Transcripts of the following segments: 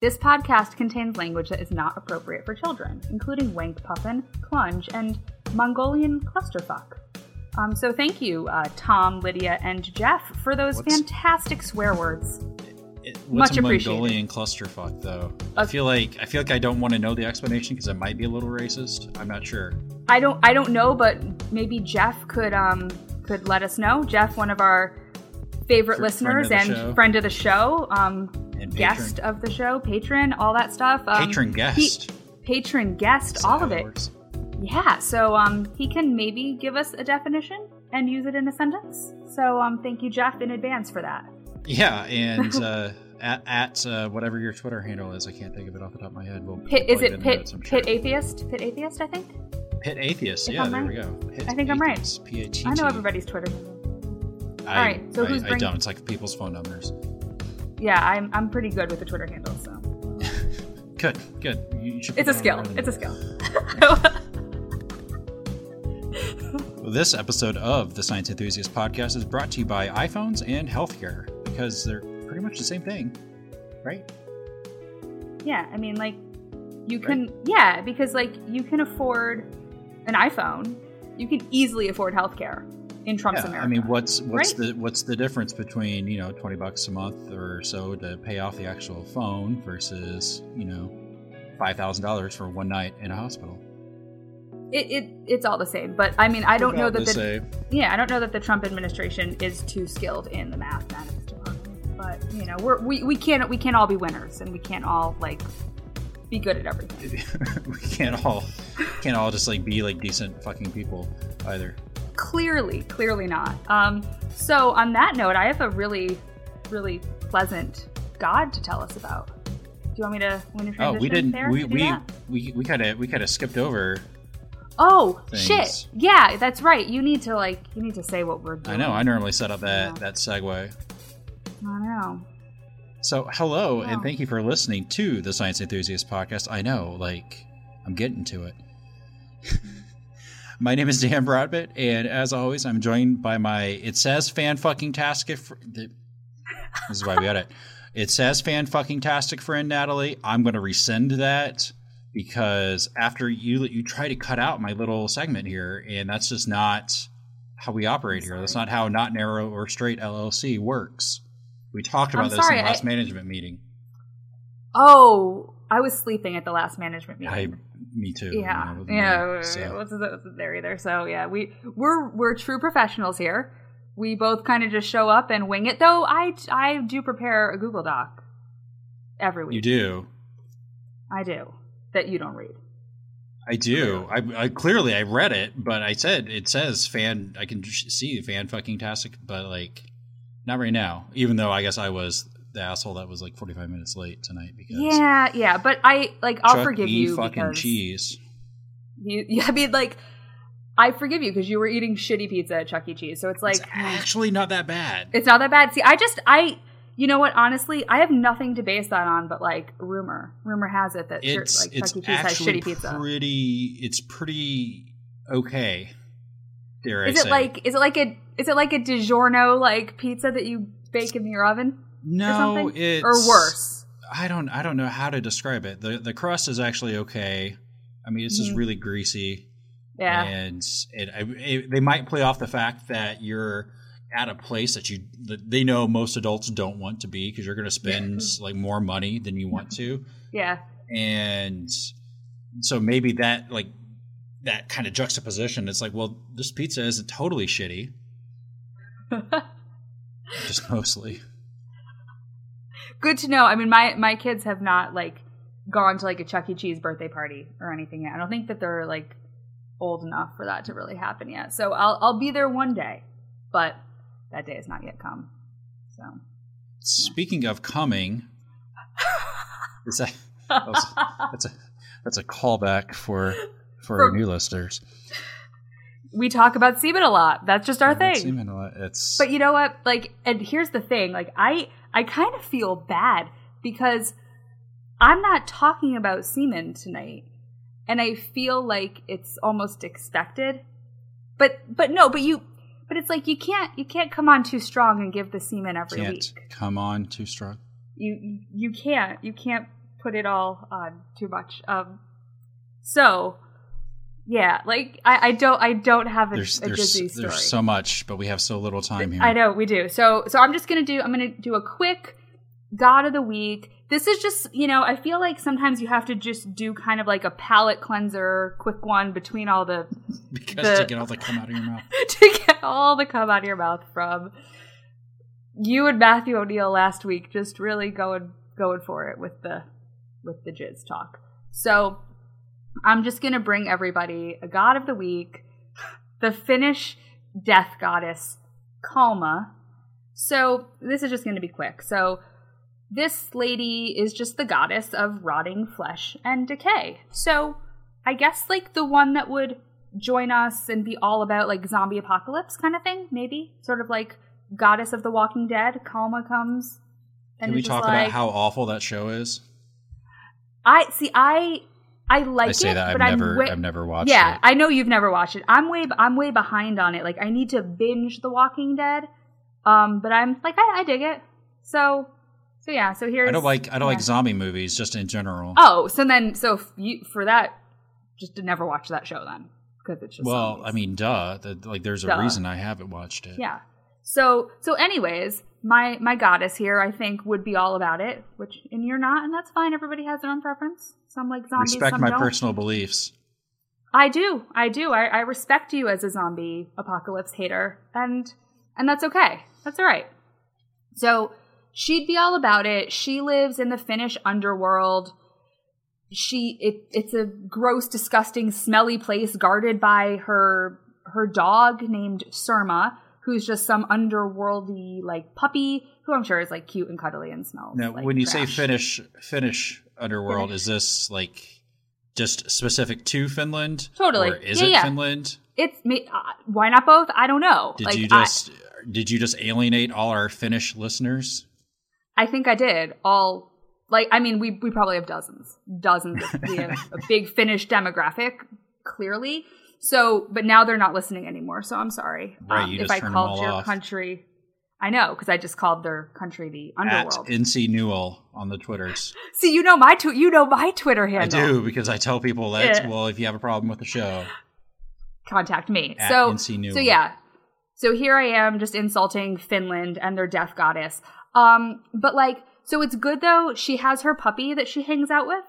This podcast contains language that is not appropriate for children, including wank puffin, clunge, and Mongolian clusterfuck. Um, so thank you, uh, Tom, Lydia, and Jeff, for those What's- fantastic swear words. It- What's Much a appreciated. Mongolian clusterfuck, though? I feel like I feel like I don't want to know the explanation because it might be a little racist. I'm not sure. I don't I don't know, but maybe Jeff could um could let us know. Jeff, one of our favorite listeners and show. friend of the show, um, guest of the show, patron, all that stuff. Um, patron he- guest. patron guest, all of it. works? Yeah, so um, he can maybe give us a definition and use it in a sentence. So um, thank you, Jeff, in advance for that. Yeah, and uh, at, at uh, whatever your Twitter handle is, I can't think of it off the top of my head. We'll Pit, is it Pit notes, Pit sure. Atheist? Pit Atheist, I think. Pit atheist. if Yeah, I'm there right. we go. Pit I think I'm right. atheist, P-A-T-T. I know everybody's Twitter. I, All right, so I, who's I bring- don't. It's like people's phone numbers. Yeah, I'm I'm pretty good with the Twitter handle, so Good, good. You should it's a skill. It's a skill. This episode of the Science Enthusiast Podcast is brought to you by iPhones and healthcare because they're pretty much the same thing, right? Yeah, I mean, like, you can, yeah, because, like, you can afford an iPhone. You can easily afford healthcare in Trump's Yeah, America. I mean, what's what's Right? the what's the difference between you know twenty bucks a month or so to pay off the actual phone versus you know five thousand dollars for one night in a hospital? it, it, it's all the same. But, I mean, I don't know that the the, yeah, I don't know that the Trump administration is too skilled in the mathematics department. But, you know, we're, we, we can't, we can't all be winners and we can't all, like, be good at everything. we can't all can't all just like be like decent fucking people either. Clearly, clearly not. Um, so, on that note, I have a really, really pleasant God to tell us about. Do you want me to when you Oh, we didn't. there We we, we we kind of we kind of skipped over. Oh things. shit! Yeah, that's right. You need to like you need to say what we're doing. I know. I normally set up that Yeah. that segue. I know. So, hello, and thank you for listening to the Science Enthusiast podcast. I know, like, I'm getting to it. my name is Dan Broadbent, and as always, I'm joined by my. It says fan fucking tastic. Fr- this is why we got it. It says fan fucking tastic friend Natalie. I'm going to rescind that because after you you try to cut out my little segment here, and that's just not how we operate here. That's not how not narrow or straight LLC works. We talked about I'm this sorry, in the last I- management meeting. Oh, I was sleeping at the last management meeting. Me too. yeah, you know, yeah. so- Wasn't, wasn't there either? So yeah, we we're we're true professionals here. We both kind of just show up and wing it. Though I I do prepare a Google Doc every week. you do. I do that you don't read. I do. I, I clearly I read it, but I said it says fan. I can see fan fucking tastic, but like not right now. Even though I guess I was the asshole that was like 45 minutes late tonight because Yeah, yeah, but I like I'll forgive E. you fucking cheese. You, yeah, I mean, like I forgive you because you were eating shitty pizza at Chuck E. Cheese. So it's like it's actually not that bad. it's not that bad. See, I just I you know what? Honestly, I have nothing to base that on, but like rumor. Rumor has it that sure, It's like it's Chuck E. Cheese has actually shitty pizza. pretty. It's pretty okay. Dare I Is it say? like is it like a is it like a DiGiorno like pizza that you bake in your oven no? or? It's or worse? I don't I don't know how to describe it. The the crust is actually okay. I mean, it's just Mhm. really greasy, Yeah. and it, it they might play off the fact that you're at a place that you that they know most adults don't want to be because you're going to spend like more money than you want to, Yeah. and so maybe that like that kind of juxtaposition. It's like, well, this pizza isn't totally shitty, just mostly. Good to know. I mean, my my kids have not like gone to like a Chuck E. Cheese birthday party or anything yet. I don't think that they're like old enough for that to really happen yet. So I'll I'll be there one day, but that day has not yet come. So Speaking of coming, is that was- that's a that's a callback for for our new listeners. We talk about semen a lot. That's just our thing. seen it a lot. It's But you know what? Like, and here's the thing. Like, I I kind of feel bad because I'm not talking about semen tonight, and I feel like it's almost expected. But but no, but you. But it's like you can't you can't come on too strong and give the semen every can't week. come on too strong. You you can't you can't put it all on too much. Um, so yeah, like I, I don't I don't have a, There's a there's Disney story. there's so much, but we have so little time here. I know we do. So so I'm just gonna do I'm gonna do a quick God of the week. This is just you know I feel like sometimes you have to just do kind of like a palate cleanser, quick one between all the because the- to get all the come out of your mouth. to get all the come out of your mouth from you and Matthew O'Neill last week. Just really going going for it with the with the jizz talk. So I'm just gonna bring everybody a god of the week, the Finnish death goddess Kalma. So this is just gonna be quick. So this lady is just the goddess of rotting flesh and decay. So I guess like the one that would join us and be all about like zombie apocalypse kind of thing, maybe sort of like goddess of the Walking Dead. Kalma comes. Can we talk like- about how awful that show is? I see. I I like I say it, that I've but never way, I've never watched yeah, it. I know you've never watched it. I'm way I'm way behind on it. Like I need to binge The Walking Dead. Um, but I'm like I, I dig it. So so yeah. So here's I don't like I don't yeah. like zombie movies just in general. Oh, so then so f- you for that, just to never watch that show then because it's just well, zombies. I mean, duh. The, like, there's a reason I haven't watched it. Yeah. So so anyways, my my goddess here I think would be all about it, which and you're not, and that's fine. Everybody has their own preference. Some like zombies, Respect my don't. personal beliefs. I do. I do. I, I respect you as a zombie apocalypse hater, and and that's okay. That's all right. So she'd be all about it. She lives in the Finnish underworld. She it it's a gross, disgusting, smelly place guarded by her her dog named Surma, who's just some underworldy like puppy who I'm sure is like cute and cuddly and smells. Now, like when you say. Finnish Finnish underworld, Finnish. is this like just specific to Finland? Totally. Or is Yeah, it yeah. Finland? it's me. Uh, why not both? I don't know. Did like, you I- just did you just alienate all our Finnish listeners? I think I did. All like I mean, we we probably have dozens, dozens. Of, we have a big Finnish demographic, clearly. So, but now they're not listening anymore. So I'm sorry Right, you if I called all your off. country. I know because I just called their country the underworld. At. NC Newell on the Twitters. See, you know my tw- you know my Twitter handle. I do because I tell people that Yeah. well, if you have a problem with the show, Contact me. At so NC Newell. so yeah. So here I am just insulting Finland and their death goddess. Um, but like, so it's good though. She has her puppy that she hangs out with,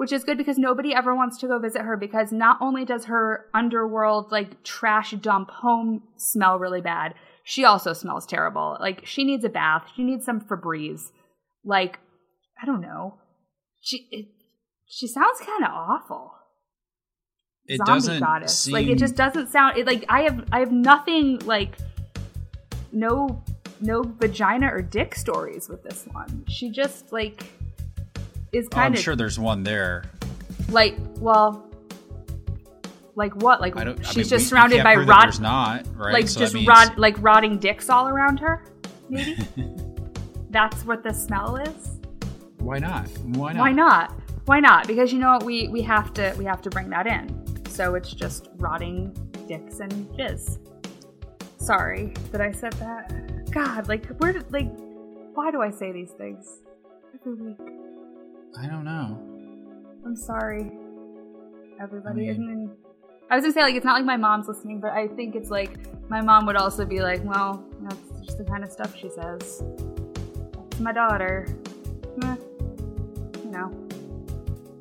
which is good because nobody ever wants to go visit her because not only does her underworld like trash dump home smell really bad, she also smells terrible. Like she needs a bath. She needs some Febreze. Like, I don't know. She it, she sounds kind of awful it zombie doesn't goddess. seem Like it just doesn't sound it, like I have I have nothing like no no vagina or dick stories with this one. She just like is Oh, I'm kind of sure there's one there. like well like what like don't. I she's mean, just we- we surrounded can't by rot There's not right. like So just means- rot like rotting dicks all around her maybe that's what the smell is Why not? Why not? why not why not because you know what we we have to we have to bring that in so it's just rotting dicks and jizz sorry that i said that god like where did like why do i say these things every week I don't know. i'm sorry everybody. I mean- i was gonna say like it's not like my mom's listening but i think it's like my mom would also be like well that's just the kind of stuff she says. That's my daughter. Meh. you know.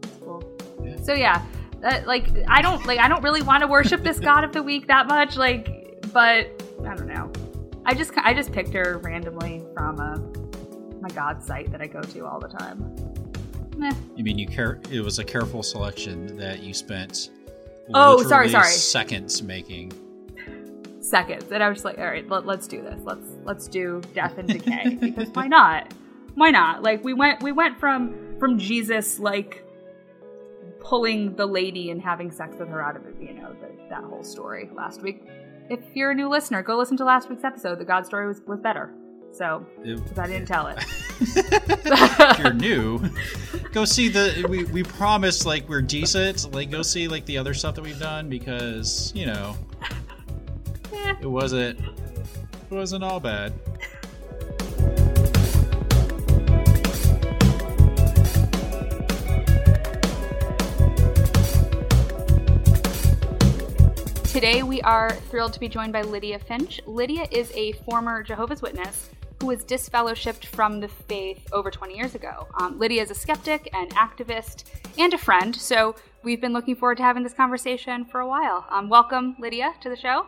It's cool. Yeah. so yeah that, like i don't like i don't really want to worship this god of the week that much like but i don't know. I just i just picked her randomly from a my god site that i go to all the time Meh. You mean you care? It was a careful selection that you spent. Oh, sorry, sorry. Seconds making. seconds and i was just like all right let, let's do this let's let's do death and decay because why not why not like we went we went from from jesus like pulling the lady and having sex with her out of it you know the, that whole story last week if you're a new listener go listen to last week's episode the god story was, was better so I didn't tell it. if you're new, go see the. We, we promise like we're decent. Like go see like the other stuff that we've done because you know eh. it wasn't it wasn't all bad. Today, we are thrilled to be joined by Lydia Finch. Lydia is a former Jehovah's Witness who was disfellowshipped from the faith over 20 years ago. Um, Lydia is a skeptic, an activist, and a friend, so we've been looking forward to having this conversation for a while. Um, welcome, Lydia, to the show.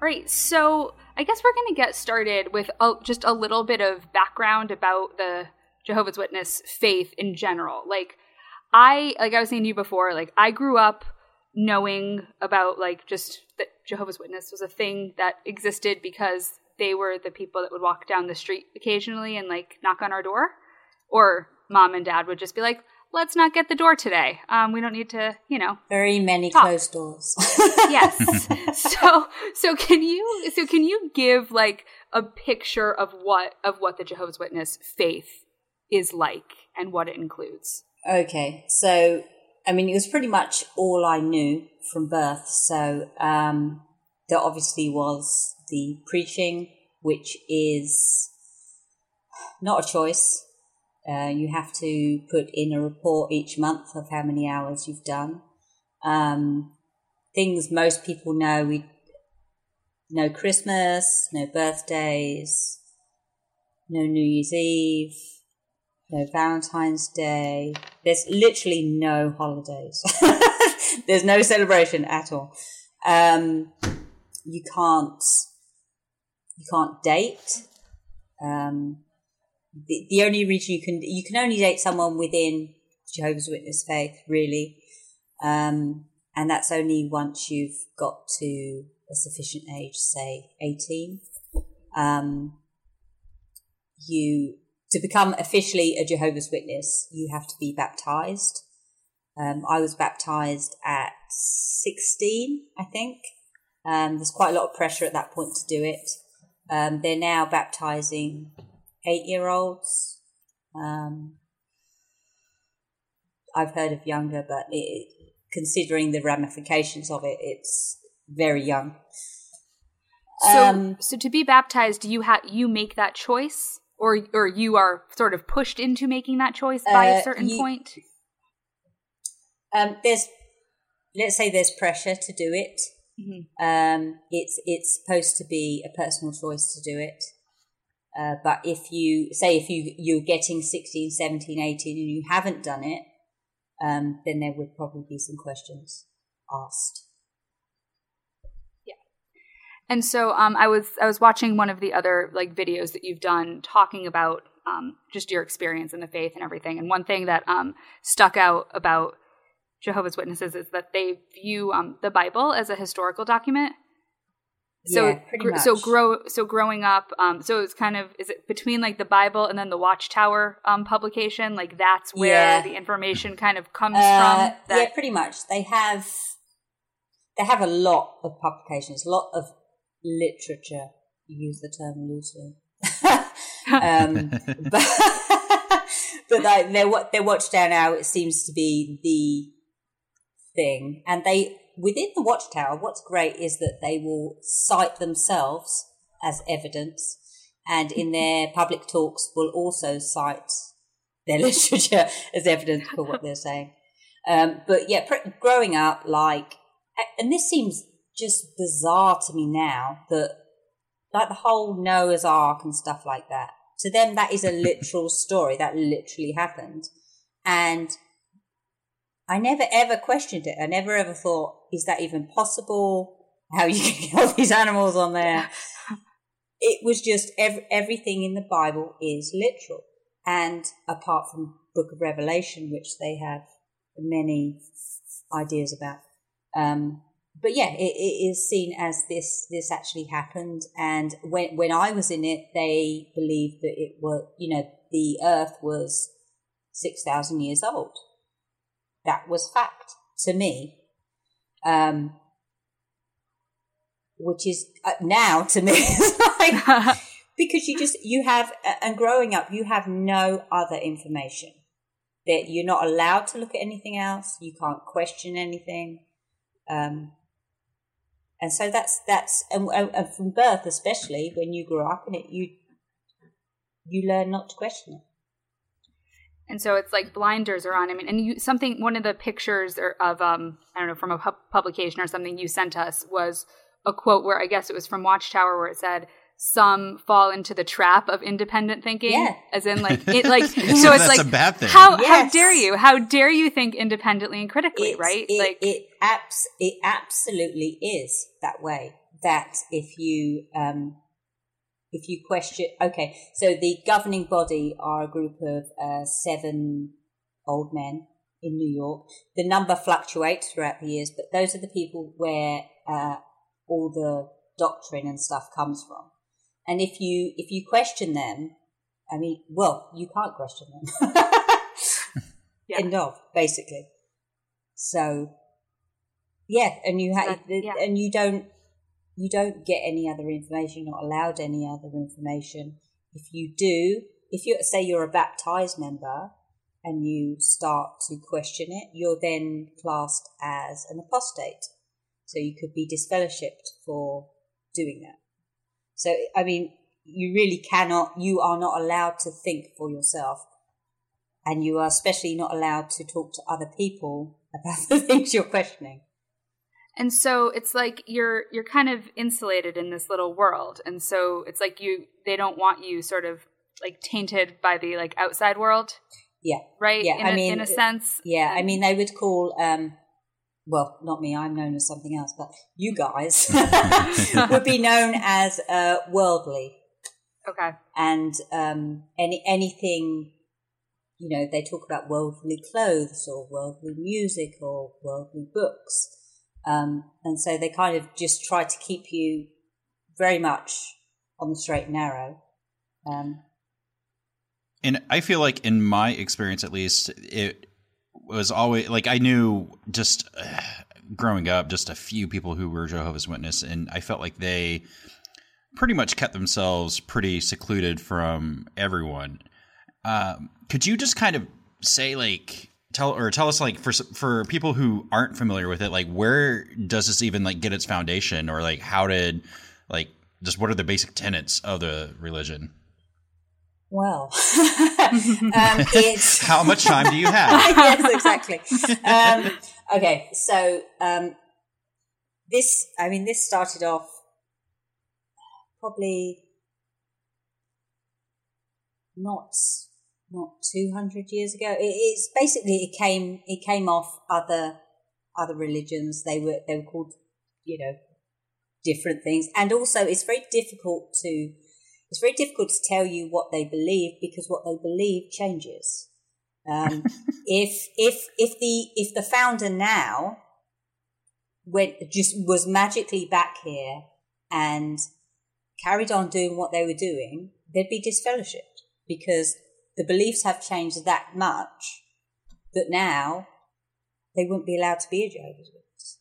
All right, so I guess we're going to get started with a, just a little bit of background about the Jehovah's Witness faith in general. Like, I, like I was saying to you before, like, I grew up knowing about, like, just that Jehovah's Witness was a thing that existed because they were the people that would walk down the street occasionally and, like, knock on our door. Or mom and dad would just be like, let's not get the door today. Um, we don't need to, you know. Very many talk. closed doors. yes. So, so can you, so can you give like a picture of what, of what the Jehovah's Witness faith is like and what it includes? Okay. So, I mean, it was pretty much all I knew from birth. So, um, there obviously was the preaching, which is not a choice. Uh, you have to put in a report each month of how many hours you've done. Um, things most people know we no Christmas, no birthdays, no New Year's Eve, no Valentine's Day. There's literally no holidays. There's no celebration at all. Um, you can't you can't date. Um, the, the only reason you can you can only date someone within Jehovah's Witness faith, really, um, and that's only once you've got to a sufficient age, say eighteen. Um, you to become officially a Jehovah's Witness, you have to be baptized. Um, I was baptized at sixteen, I think. Um, there's quite a lot of pressure at that point to do it. Um, they're now baptizing eight year olds. Um, I've heard of younger, but it, considering the ramifications of it, it's very young. So, um, so to be baptized, you have you make that choice, or or you are sort of pushed into making that choice by uh, a certain you, point. Um, there's, let's say, there's pressure to do it. Mm-hmm. Um, it's it's supposed to be a personal choice to do it. Uh, but if you say if you you're getting 16, 17, 18 and you haven't done it, um, then there would probably be some questions asked. And so um, I was I was watching one of the other like videos that you've done talking about um, just your experience in the faith and everything. And one thing that um, stuck out about Jehovah's Witnesses is that they view um, the Bible as a historical document so yeah, gr- so grow so growing up um so it's kind of is it between like the bible and then the watchtower um publication like that's where yeah. the information kind of comes uh, from that- yeah pretty much they have they have a lot of publications a lot of literature you use the term loosely um but but like their their watchtower now it seems to be the thing and they within the Watchtower, what's great is that they will cite themselves as evidence, and in their public talks will also cite their literature as evidence for what they're saying. Um, but yeah, growing up, like, and this seems just bizarre to me now that, like, the whole Noah's Ark and stuff like that. To them, that is a literal story that literally happened, and I never ever questioned it. I never ever thought, is that even possible? How you can get all these animals on there? it was just every, everything in the Bible is literal. And apart from Book of Revelation, which they have many ideas about. Um, but yeah, it, it is seen as this, this actually happened. And when, when I was in it, they believed that it was, you know, the earth was 6,000 years old that was fact to me. Um, which is uh, now to me like, because you just you have and growing up you have no other information that you're not allowed to look at anything else you can't question anything um, and so that's that's and, and from birth especially when you grow up in it you you learn not to question it and so it's like blinders are on. I mean, and you something one of the pictures of um I don't know from a pu- publication or something you sent us was a quote where I guess it was from Watchtower where it said some fall into the trap of independent thinking Yeah. as in like it like so it's That's like a bad thing. how how dare you how dare you think independently and critically It's- right It, like it abs- it absolutely is that way. That if you um, if you question, okay, so the governing body are a group of uh, seven old men in New York. The number fluctuates throughout the years, but those are the people where uh, all the doctrine and stuff comes from. And if you if you question them, I mean, well, you can't question them. Yeah. End of, basically. So, yeah, and you have, yeah. and you don't, you don't get any other information. You're not allowed any other information. If you do, if you say you're a baptized member and you start to question it, you're then classed as an apostate. So you could be disfellowshipped for doing that. So, I mean, you really cannot, you are not allowed to think for yourself. And you are especially not allowed to talk to other people about the things you're questioning. and so it's like you're you're kind of insulated in this little world and so it's like you they don't want you sort of like tainted by the like outside world Yeah. right Yeah, in, I a, mean, in a sense Yeah. I mean, they would call, um, well, not me, I'm known as something else, but you guys would be known as uh, worldly. okay and um, any anything you know they talk about worldly clothes or worldly music or worldly books um, and so they kind of just try to keep you very much on the straight and narrow um, And I feel like, in my experience at least, it was always like I knew just uh, growing up just a few people who were Jehovah's Witness, and I felt like they pretty much kept themselves pretty secluded from everyone. Um, could you just kind of say like tell or tell us like for for people who aren't familiar with it, like where does this even like get its foundation, or like how did like just what are the basic tenets of the religion? Well um, it's How much time do you have? yes, exactly. Um, okay, so um, this, I mean, this started off probably not not two hundred years ago. It, it's basically it came it came off other other religions. They were they were called you know different things, and also it's very difficult to it's very difficult to tell you what they believe because what they believe changes. Um, if if if the if the founder now went just was magically back here and carried on doing what they were doing, they'd be disfellowshipped because the beliefs have changed that much that now they wouldn't be allowed to be a Jehovah's Witness.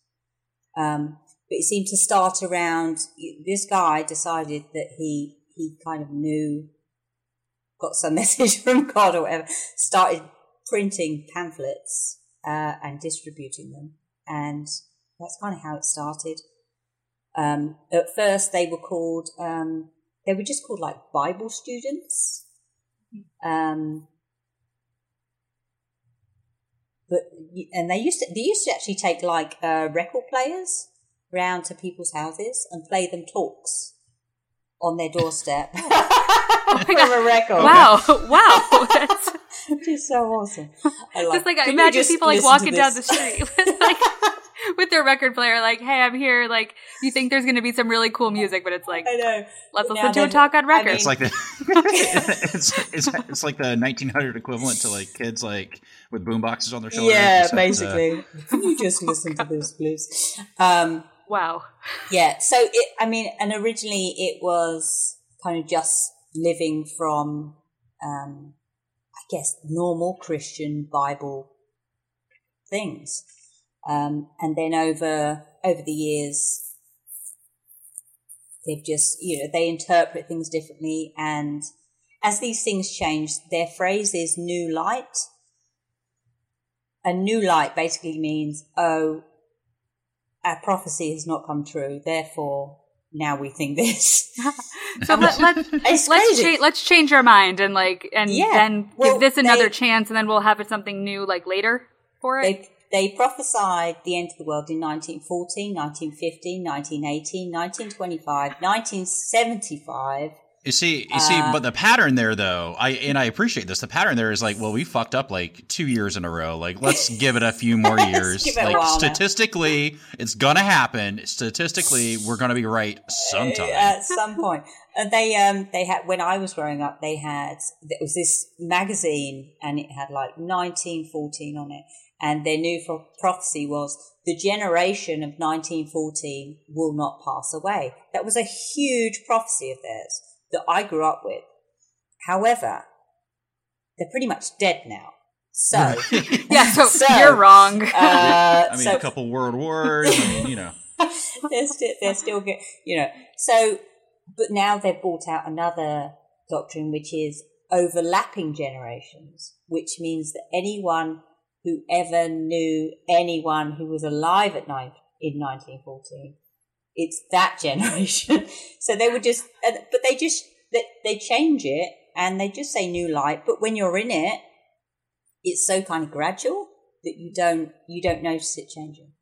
Um, but it seemed to start around this guy decided that he he kind of knew got some message from God or whatever, started printing pamphlets uh, and distributing them, and that's kind of how it started. Um, at first, they were called um, they were just called like Bible students, um, but and they used to they used to actually take like uh, record players round to people's houses and play them talks on their doorstep from a record. wow wow that's Which is so awesome. I just like can you imagine just people like walking down the street with like with their record player like hey i'm here like you think there's gonna be some really cool music but it's like I know. let's listen to a talk on I record mean- It's like the it's, it's it's like the 1900 equivalent to like kids like with boom boxes on their shoulders. Yeah, except, uh, basically. Can you just listen to this, please? Um, wow yeah. So it, I mean, and originally it was kind of just living from, um, I guess, normal Christian Bible things, um, and then over over the years, they've just you know they interpret things differently, and as these things change, their phrase is "new light." A new light basically means, oh, our prophecy has not come true, therefore now we think this. so let, let, It's let's cha- let's change our mind and like and Yeah. then Well, give this another they- chance, and then we'll have it something new like later for it. They, they prophesied the end of the world in 1914, 1915, 1918, 1925, 1975. You see, you see, Uh, but the pattern there, though, I and I appreciate this. The pattern there is like, well, we fucked up like two years in a row. Like, let's give it a few more years. it like, statistically, it's gonna happen. Statistically, we're gonna be right sometime. At some point. And they um they had when I was growing up they had there was this magazine and it had like 1914 on it and their new pro- prophecy was the generation of 1914 will not pass away. That was a huge prophecy of theirs that I grew up with. However, they're pretty much dead now. So yeah, so, So, you're wrong. uh, I mean, so a couple world wars. I mean, you know. they're still they're still good, you know. So, but now they've brought out another doctrine, which is overlapping generations, which means that anyone who ever knew anyone who was alive at nine in 1914, it's that generation. so they would just, but they just they, they change it and they just say new light. But when you're in it, it's so kind of gradual that you don't you don't notice it changing.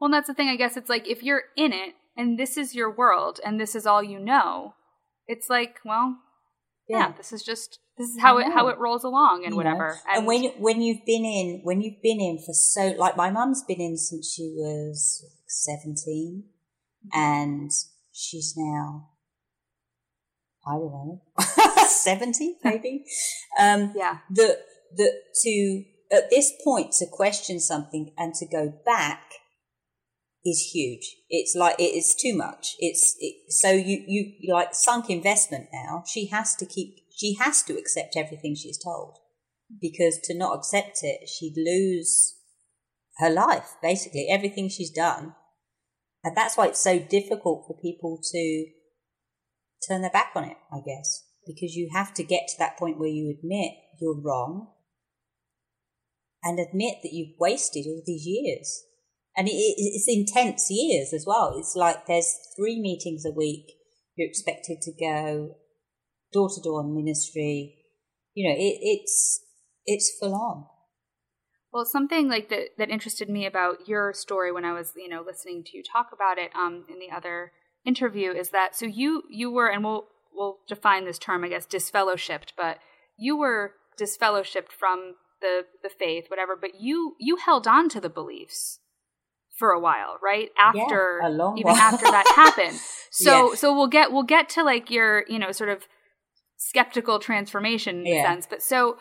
well, that's the thing. I guess it's like if you're in it and this is your world and this is all you know, it's like, well, yeah, this is just this is how it how it rolls along and you whatever. And, when when you've been in when you've been in for so like my mum's been in since she was seventeen, and she's now I don't know seventy maybe. Um, yeah, that that to at this point to question something and to go back is huge. It's like it is too much. It's it, so you you like sunk investment now. She has to keep. She has to accept everything she's told because to not accept it, she'd lose her life. Basically, everything she's done, and that's why it's so difficult for people to turn their back on it. I guess because you have to get to that point where you admit you're wrong and admit that you've wasted all these years. And it, it, it's intense years as well. It's like there's three meetings a week. You're expected to go door to door in ministry. You know, it, it's it's full on. Well, something like that that interested me about your story when I was, you know, listening to you talk about it um, in the other interview is that so you you were and we'll we'll define this term, I guess, disfellowshipped, but you were disfellowshipped from the the faith, whatever, but you you held on to the beliefs for a while, right? After a long even while. after that happened. So Yeah. so we'll get we'll get to like your, you know, sort of skeptical transformation in Yeah. sense. But so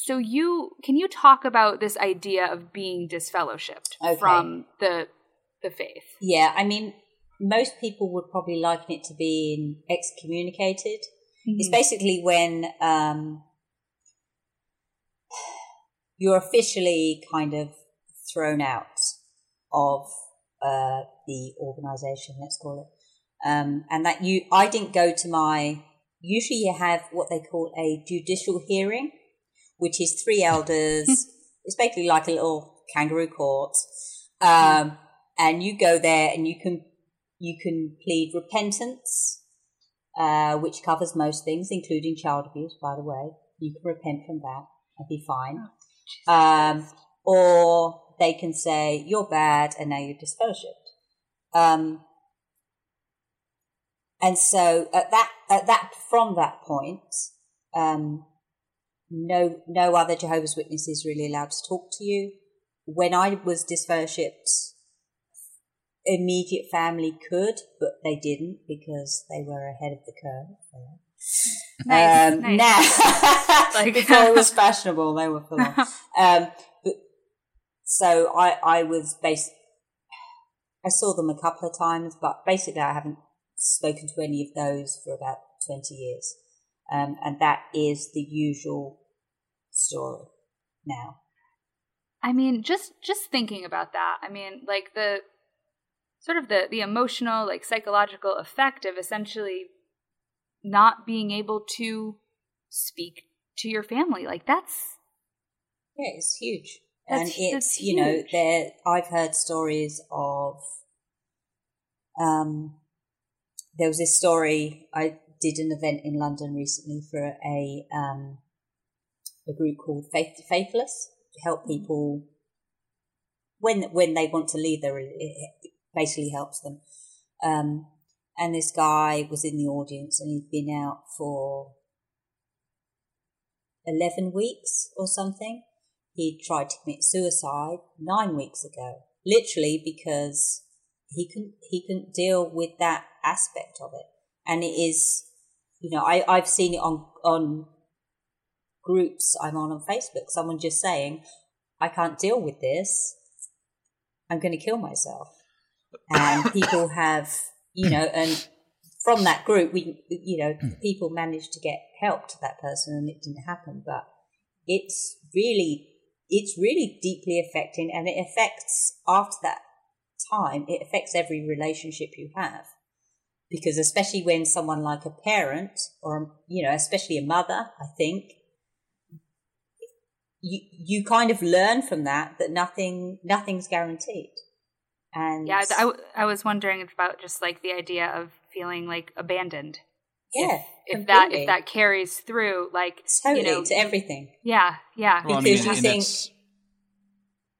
so you can you talk about this idea of being disfellowshipped Okay. from the the faith? Yeah, I mean, most people would probably liken it to being excommunicated. It's basically when um, you're officially kind of thrown out of uh, the organisation, let's call it, um, and that you. I didn't go to my. Usually, you have what they call a judicial hearing, which is three elders. it's basically like a little kangaroo court, um, and you go there and you can you can plead repentance, uh, which covers most things, including child abuse, by the way. You can repent from that and be fine. Um, or they can say, you're bad and now you're disfellowshipped. Um, and so at that, at that, from that point, um, no, no other Jehovah's Witness is really allowed to talk to you. When I was disfellowshipped, immediate family could, but they didn't because they were ahead of the curve. Nice, um, nice. Now, Like- before it was fashionable, they were full on. Um, but so I, I was based. I saw them a couple of times, but basically, I haven't spoken to any of those for about twenty years, um, and that is the usual story now. I mean, just just thinking about that. I mean, like the sort of the the emotional, like psychological effect of essentially not being able to speak to your family. Like that's Yeah, it's huge. That's- and it's you know there I've heard stories of um there was this story. I did an event in London recently for a um, a group called Faith to Faithless to help people when when they want to leave their it basically helps them. Um, and this guy was in the audience and he'd been out for 11 weeks or something. He tried to commit suicide nine weeks ago, literally because he couldn't, he couldn't deal with that aspect of it. And it is, you know, I, I've seen it on, on groups I'm on on Facebook, someone just saying, I can't deal with this. I'm going to kill myself. And people have, you know, and from that group, we, you know, hmm. people managed to get help to that person and it didn't happen. But it's really, it's really deeply affecting and it affects after that time, it affects every relationship you have. Because especially when someone like a parent or, you know, especially a mother, I think, you, you kind of learn from that that nothing, nothing's guaranteed. And yeah, I, I was wondering about just like the idea of feeling like abandoned. Yeah, if, if that if that carries through, like totally you know, to everything. Yeah, yeah. Well, because I mean, think that's,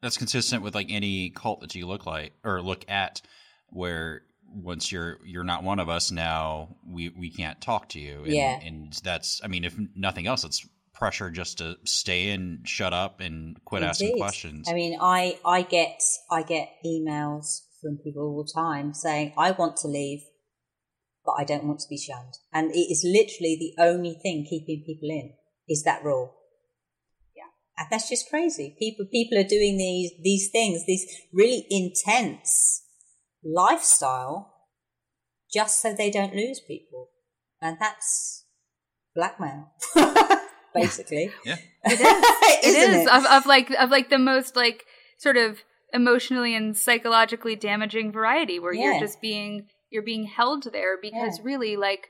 that's consistent with like any cult that you look like or look at, where once you're you're not one of us now, we we can't talk to you. And, yeah, and that's I mean, if nothing else, it's pressure just to stay and shut up, and quit Indeed. asking questions. I mean, I I get I get emails from people all the time saying I want to leave but I don't want to be shunned. And it is literally the only thing keeping people in is that rule. Yeah. And that's just crazy. People, people are doing these, these things, these really intense lifestyle just so they don't lose people. And that's blackmail. Basically. Yeah. It is. it is. It? Of, of like, of like the most like sort of emotionally and psychologically damaging variety where yeah. you're just being you're being held there because yeah. really like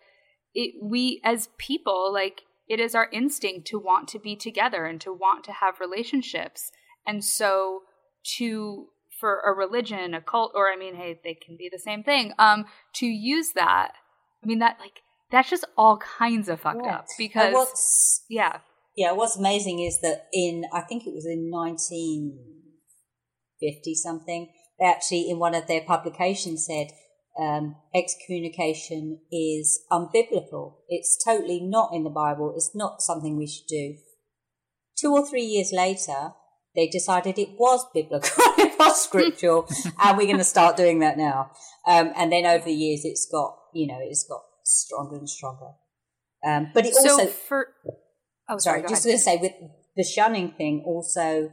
it we as people like it is our instinct to want to be together and to want to have relationships and so to for a religion a cult or i mean hey they can be the same thing um to use that i mean that like that's just all kinds of fucked up because yeah yeah what's amazing is that in i think it was in 1950 something they actually in one of their publications said um, excommunication is unbiblical. It's totally not in the Bible. It's not something we should do. Two or three years later, they decided it was biblical, it was scriptural, and we're going to start doing that now. Um, and then over the years, it's got, you know, it's got stronger and stronger. Um, but it so also, for, oh, sorry, sorry just going to say with the shunning thing, also,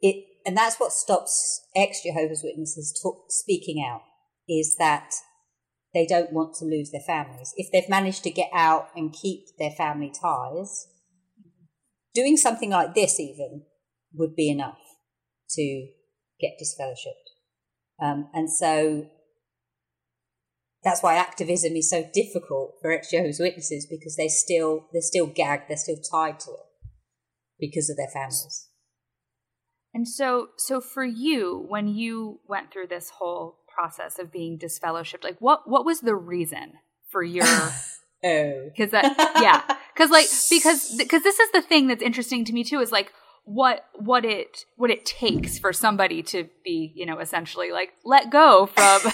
it, and that's what stops ex Jehovah's Witnesses talk, speaking out is that they don't want to lose their families. If they've managed to get out and keep their family ties, doing something like this even would be enough to get disfellowshipped. Um, and so that's why activism is so difficult for ex-Jehovah's Witnesses because they still they're still gagged, they're still tied to it because of their families. And so so for you, when you went through this whole process of being disfellowshipped? Like, what what was the reason for your? oh, because that yeah, because like because because this is the thing that's interesting to me too is like what what it what it takes for somebody to be you know essentially like let go from.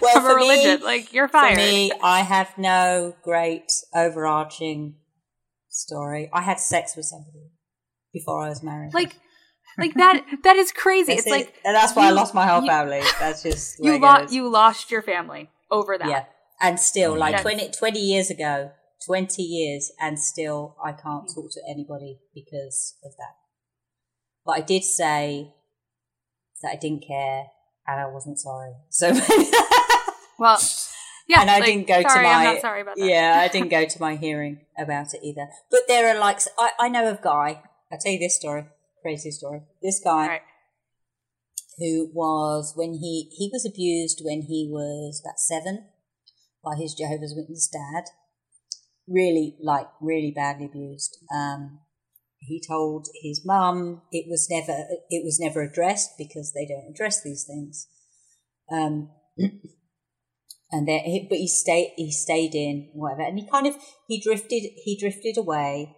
well, from a religion, me, like you're fired. For me, I have no great overarching story. I had sex with somebody before I was married. Like like that that is crazy. it's it. like and that's why you, I lost my whole you, family. That's just you lost you lost your family over that. Yeah, and still mm. like 20, 20, years ago, twenty years, and still I can't mm-hmm. talk to anybody because of that. But I did say that I didn't care and I wasn't sorry. So well. Yeah, and I like, didn't go sorry, to my. I'm not sorry about that. Yeah, I didn't go to my hearing about it either. But there are like I, I know of a guy. I'll tell you this story crazy story. This guy right. who was when he he was abused when he was about seven by his Jehovah's Witness dad. Really, like really badly abused. Um, he told his mum it was never it was never addressed because they don't address these things. Um, and then he, but he stayed he stayed in whatever and he kind of he drifted he drifted away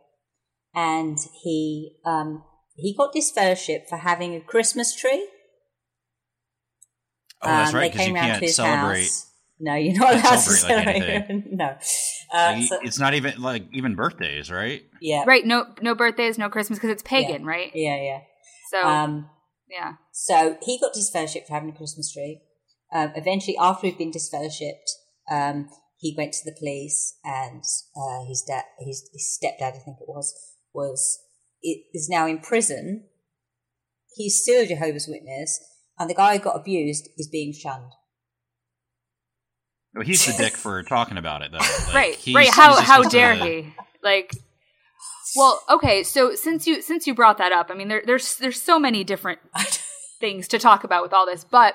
and he um he got disfellowshipped for having a christmas tree Oh, that's Um, right, they because you came round to can't his celebrate. house. no you're not allowed to celebrate, like, no uh, Like, so- it's not even like even birthdays, right? yeah Right, no no birthdays, no Christmas because it's pagan, right? yeah yeah So um yeah. So he got disfellowship for having a Christmas tree. Um, eventually, after he'd been disfellowshipped, um, he went to the police, and uh, his dad, his, his stepdad, I think it was, was i- is now in prison. He's still a Jehovah's Witness, and the guy who got abused is being shunned. Well, he's the dick for talking about it, though. Like, right, he's- right. How just how supposed to- dare he? Like, well, okay. So since you since you brought that up, I mean, there, there's there's so many different things to talk about with all this, but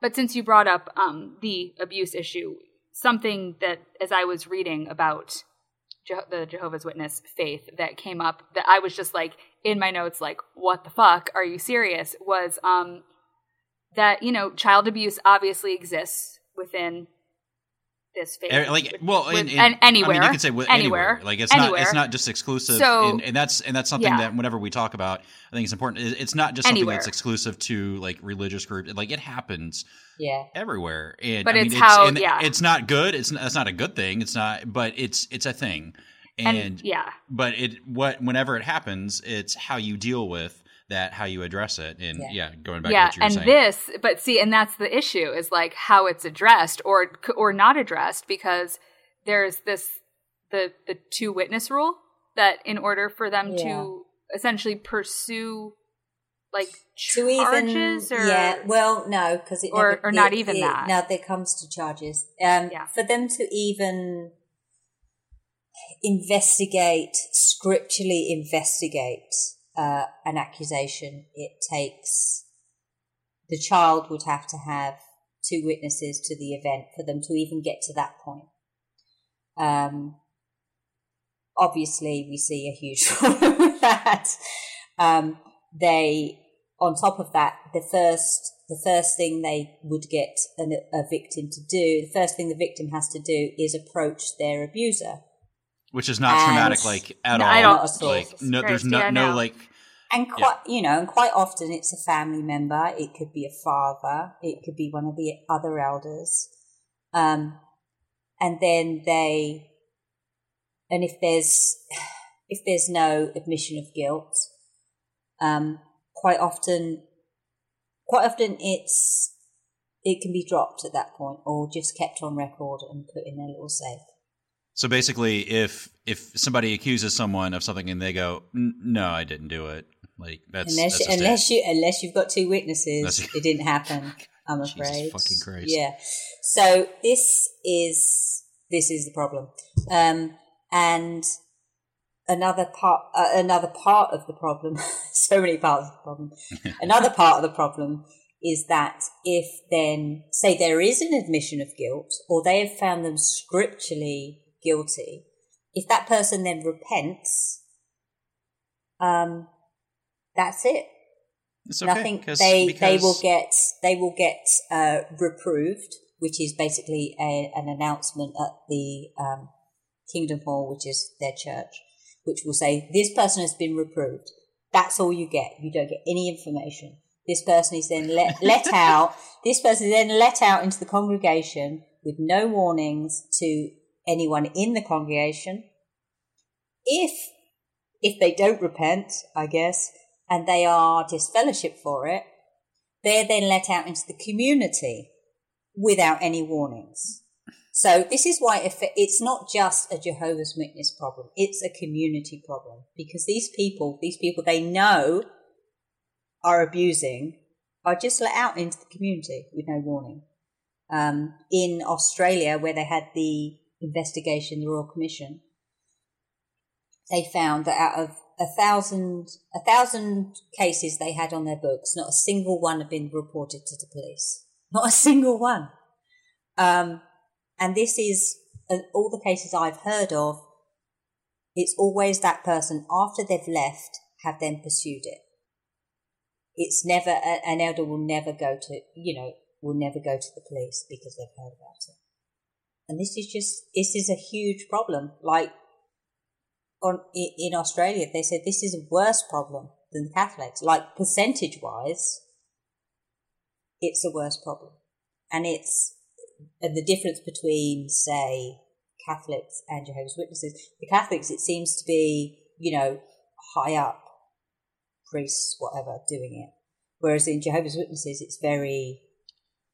but since you brought up um, the abuse issue, something that as I was reading about Je- the Jehovah's Witness faith that came up that I was just like in my notes, like, what the fuck? Are you serious? Was um that you know child abuse obviously exists within this Eh, Like, well, with- in- and anywhere, I mean, you could say with anywhere, anywhere. Like, it's anywhere. not. It's not just exclusive. So- and, and that's and that's something Yeah. that whenever we talk about, I think it's important. It's not just something Anywhere. that's exclusive to like religious groups. Like, it happens Yeah, everywhere. And But I mean, it's how- and yeah. it's not good. It's not, it's not a good thing. It's not, but it's it's a thing. and, And, yeah, but it what whenever it happens, it's how you deal with that, how you address it, and Yeah. yeah, going back yeah, to what you were and saying. this, but see, and that's the issue is like how it's addressed or or not addressed because there's this the the two witness rule that in order for them Yeah. to essentially pursue like to even charges or yeah, well, no, because it or- never- or not even it- that. Now there comes to charges. Um, Yeah. for them to even investigate, scripturally investigate uh, an accusation, it takes the child would have to have two witnesses to the event for them to even get to that point. Um, obviously, we see a huge problem with that. Um, they, on top of that, the first the first thing they would get an, a victim to do, the first thing the victim has to do is approach their abuser. Which is not And- traumatic like at No, all. I don't- Not at all. like no, there's no yeah, no no. like And quite, you know, and quite often it's a family member. It could be a father. It could be one of the other elders. Um, and then they, and if there's, if there's no admission of guilt, um, quite often, quite often it's, it can be dropped at that point or just kept on record and put in their little safe. So basically, if if somebody accuses someone of something and they go, "No, I didn't do it," like that's unless that's unless you unless you've got two witnesses, it didn't happen. I'm Jesus afraid. fucking Christ. Yeah. So this is this is the problem, um, and another part uh, another part of the problem. so many parts of the problem. another part of the problem is that if then say there is an admission of guilt, or they have found them scripturally guilty, if that person then repents, um, that's it. It's okay. nothing they they will get they will get uh, reproved which is basically a, an announcement at the um, kingdom hall which is their church which will say this person has been reproved. That's all you get. You don't get any information. This person is then let, let out this person is then let out into the congregation with no warnings to anyone in the congregation if if they don't repent i guess and they are disfellowship for it, they're then let out into the community without any warnings. So this is why it's not just a Jehovah's Witness problem, it's a community problem because these people, these people they know are abusing, are just let out into the community with no warning. Um, in Australia, where they had the investigation, the Royal Commission, they found that out of a thousand a thousand cases they had on their books, not a single one had been reported to the police. Not a single one. Um, and this is uh, all the cases I've heard of. It's always that person after they've left have then pursued it. It's never an elder will never go to you know will never go to the police because they've heard about it. And this is just this is a huge problem. Like on in Australia, they said this is a worse problem than the Catholics. Like percentage wise, it's a worse problem, and it's and the difference between say Catholics and Jehovah's Witnesses. The Catholics, it seems to be you know high up priests, whatever, doing it. Whereas in Jehovah's Witnesses, it's very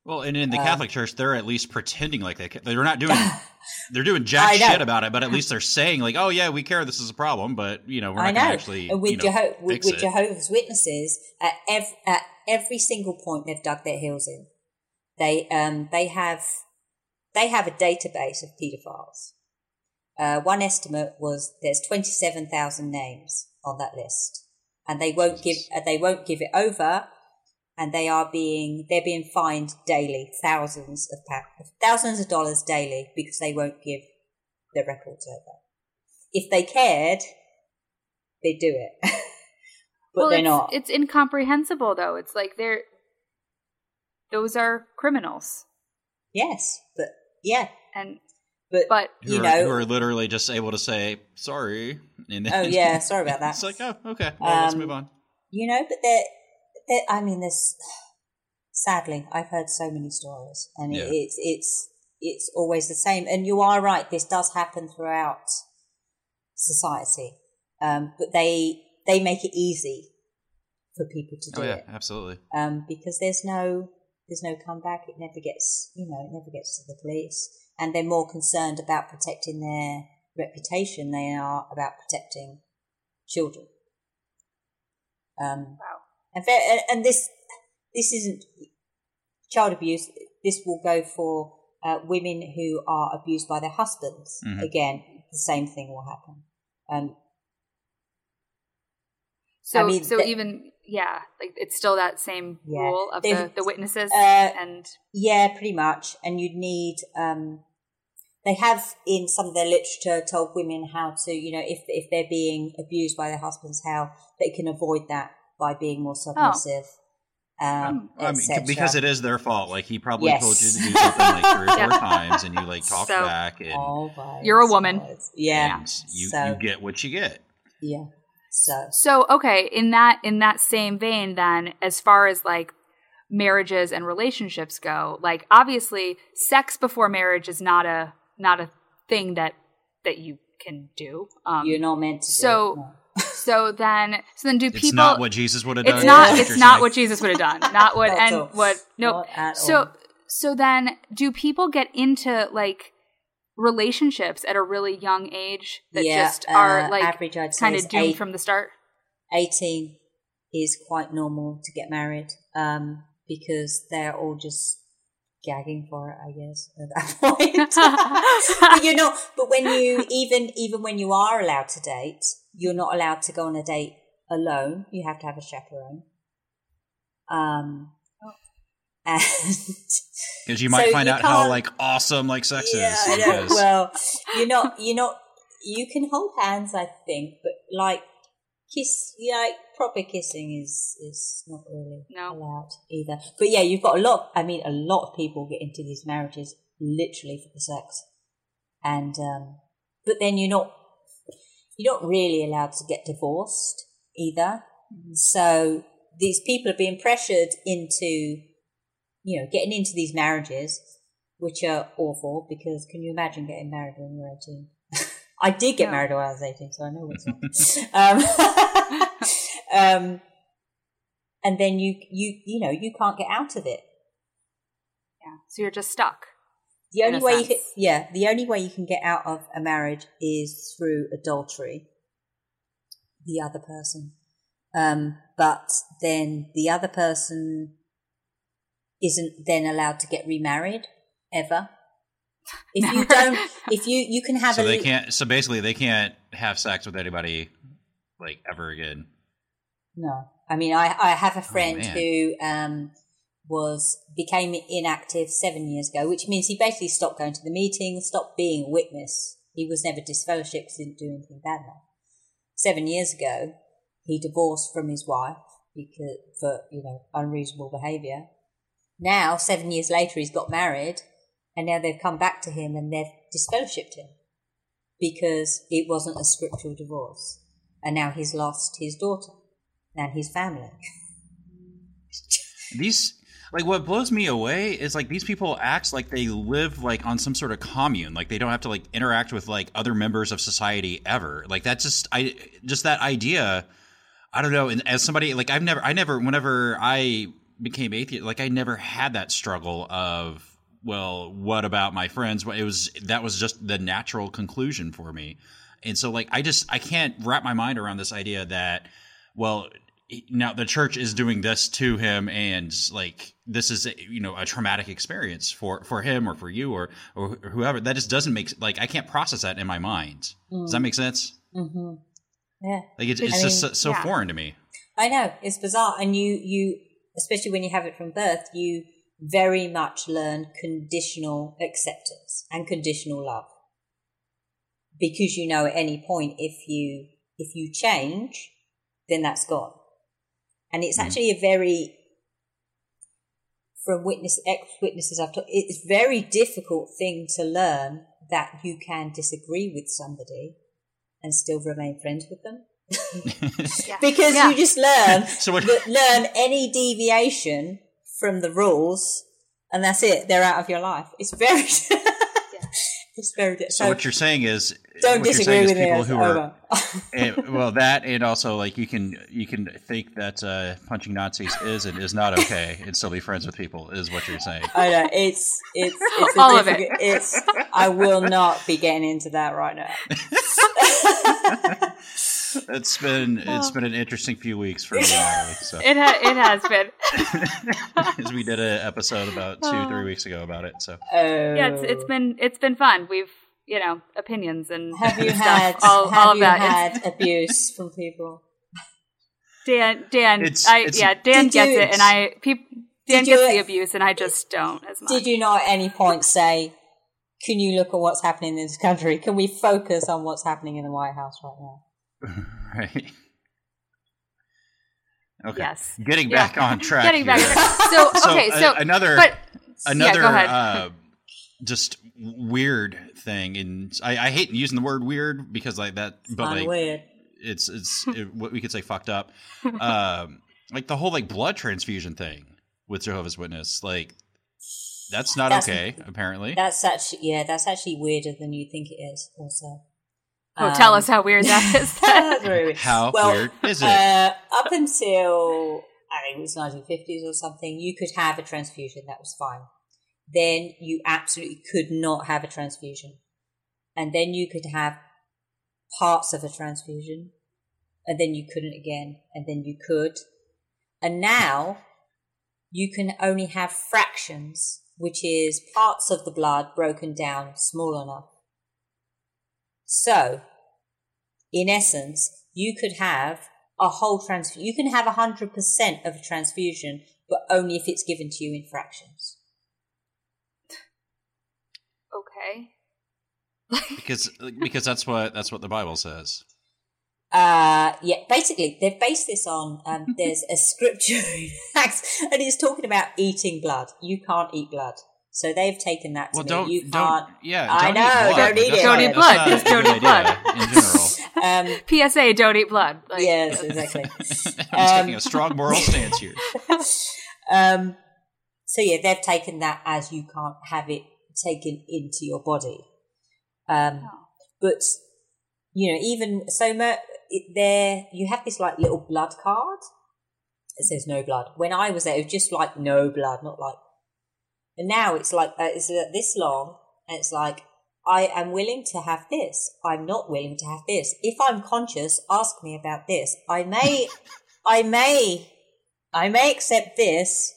well, and in the Uh, Catholic Church, they're at least pretending like they they're not doing they're doing jack shit about it, but at least they're saying like, "Oh yeah, we care. This is a problem," but you know, we're I not know. actually and with, you know, Jeho- with, fix with it. Jehovah's Witnesses, at, ev- at every single point they've dug their heels in, they um they have they have a database of paedophiles. Uh, one estimate was there's twenty seven thousand names on that list, and they won't give Jesus. uh, they won't give it over, and they are being they're being fined daily thousands of pa- thousands of dollars daily because they won't give their records over. If they cared, they'd do it. but well, they're it's, not. It's incomprehensible, though. It's like they're those are criminals, yes, but yeah, and but, but who you are, know, who are literally just able to say sorry. And then, oh yeah, sorry about that. it's like, oh, okay, well, let's Um, move on. You know, but there, there I mean, there's sadly, I've heard so many stories, and Yeah. it, it's it's it's always the same. And you are right; this does happen throughout society, um, but they they make it easy for people to do Oh yeah, it absolutely. um, because there's no there's no comeback. It never gets you know it never gets to the police, and they're more concerned about protecting their reputation than they are about protecting children. Um, wow. And, ver- and- and this this isn't child abuse. This will go for uh, women who are abused by their husbands. Mhm. Again, the same thing will happen. Um, So mean, so the- even yeah, like it's still that same Yeah. rule of the, the witnesses uh, and Yeah, pretty much. And you'd need. Um, they have in some of their literature told women how to, you know, if if they're being abused by their husbands, how they can avoid that by being more submissive. Um, I mean, etc. because it is their fault. Like he probably Yes. told you to do something like three or four times, and you like talk So- back, and, Always, You're a woman. always. Yeah. and you So- you get what you get. Yeah. So So okay, in that in that same vein then as far as like marriages and relationships go, like obviously sex before marriage is not a not a thing that that you can do. Um you're not meant to. do so- it, no. So then so then do people? It's not what Jesus would have done. It's not it's not saying. what Jesus would have done. Not what and all. what no Not so all. so then do people get into like relationships at a really young age that yeah, just are uh, like average. I'd say kind of doomed eight- from the start? 18 is quite normal to get married um, because they're all just gagging for it, I guess, at that point. but you're not. But when you even even when you are allowed to date, you're not allowed to go on a date alone. You have to have a chaperone. Um, and because you might So find you out how like awesome like sex yeah, is. I because- Well, you're not. You're not. You can hold hands, I think, but like kiss, yeah, like proper kissing is is not really No. allowed either. But yeah, you've got a lot. I mean, a lot of people get into these marriages literally for the sex, and um, but then you're not. You're not really allowed to get divorced either. So these people are being pressured into, you know, getting into these marriages, which are awful because can you imagine getting married when you're 18? I did get married when I was 18, so I know what's not. um, um, and then you, you, you know, you can't get out of it. Yeah. So you're just stuck. The only way you can, yeah, the only way you can get out of a marriage is through adultery. The other person, um, but then the other person isn't then allowed to get remarried ever. If you don't, if you you can have so a they le- can't. So basically, they can't have sex with anybody like ever again. No, I mean, I I have a friend man. who um was became inactive seven years ago, which means he basically stopped going to the meetings, stopped being a witness. He was never disfellowshipped, 'cause he didn't do anything bad enough. Seven years ago, he divorced from his wife because for you know unreasonable behaviour. Now, seven years later, he's got married, And now they've come back to him and they've disfellowshipped him because it wasn't a scriptural divorce. And now he's lost his daughter and his family. these like what blows me away is like these people act like they live like on some sort of commune like they don't have to like interact with like other members of society ever like that's just i just that idea i don't know and as somebody like i've never i never whenever i became atheist like i never had that struggle of well what about my friends? It was that was just the natural conclusion for me. And so like i just i can't wrap my mind around this idea that well now the church is doing this to him and like this is you know a traumatic experience for for him or for you or or whoever. That just doesn't make like i can't process that in my mind. Mm. does that make sense? Mm-hmm. yeah. Like it's, it's just mean, so, so yeah. foreign to me. I know. It's bizarre. And you you especially when you have it from birth you very much learn conditional acceptance and conditional love because you know at any point if you if you change then that's gone and it's mm. actually a very from witness ex witnesses I've talked, it's very difficult thing to learn that you can disagree with somebody and still remain friends with them. yeah. because yeah. you just learn so learn any deviation from the rules and that's it. They're out of your life. It's very it's very so, so what you're saying is don't disagree with people me. Who are, and, well, that and also like you can you can think that uh, punching Nazis is and is not okay and still be friends with people is what you're saying. I know it's it's it's all of it. It's I will not be getting into that right now. it's been it's been an interesting few weeks for me. So. It ha- it has been. As we did an episode about two uh. three weeks ago about it. So oh. yeah, it's it's been it's been fun. We've you know opinions and have you stuff, had all, have all of you that. had abuse from people? Dan, Dan, it's, I it's, yeah, Dan gets you, it, and I people. Dan gets the abuse, and I just don't as much. Did you not at any point say, "Can you look at what's happening in this country? Can we focus on what's happening in the White House right now?" right. Okay. Yes. Getting back on track. Getting here. back. So okay. So, uh, another. But, another. Yeah, uh, just weird thing, and I, I, hate using the word weird because like that, but like weird. it's it's it, what we could say fucked up. Um, like the whole like blood transfusion thing with Jehovah's Witness, like that's not that's, okay. Apparently, that's actually yeah, that's actually weirder than you think it is. Also, oh, um, tell us how weird that is. how well, weird is it? Uh, up until I think it was 1950s or something, you could have a transfusion. That was fine then you absolutely could not have a transfusion. And then you could have parts of a transfusion, and then you couldn't again, and then you could. And now you can only have fractions, which is parts of the blood broken down small enough. So, in essence, you could have a whole transfusion. You can have 100% of a transfusion, but only if it's given to you in fractions. Okay. because because that's what that's what the Bible says. Uh, yeah, basically they've based this on um, there's a scripture in Acts, and it's talking about eating blood. You can't eat blood, so they've taken that to well, me. Don't, you don't, Yeah, I know. Don't eat it. Don't eat blood. Just don't eat blood. In general. Um, PSA: Don't eat blood. Like, yes, exactly. I'm um, taking a strong moral stance here. Um, so yeah, they've taken that as you can't have it taken into your body. Um, oh. But you know, even so, there you have this like little blood card. It says no blood. When I was there, it was just like no blood, not like. And now it's like uh, it's this long, and it's like I am willing to have this. I'm not willing to have this. If I'm conscious, ask me about this. I may, I may, I may accept this.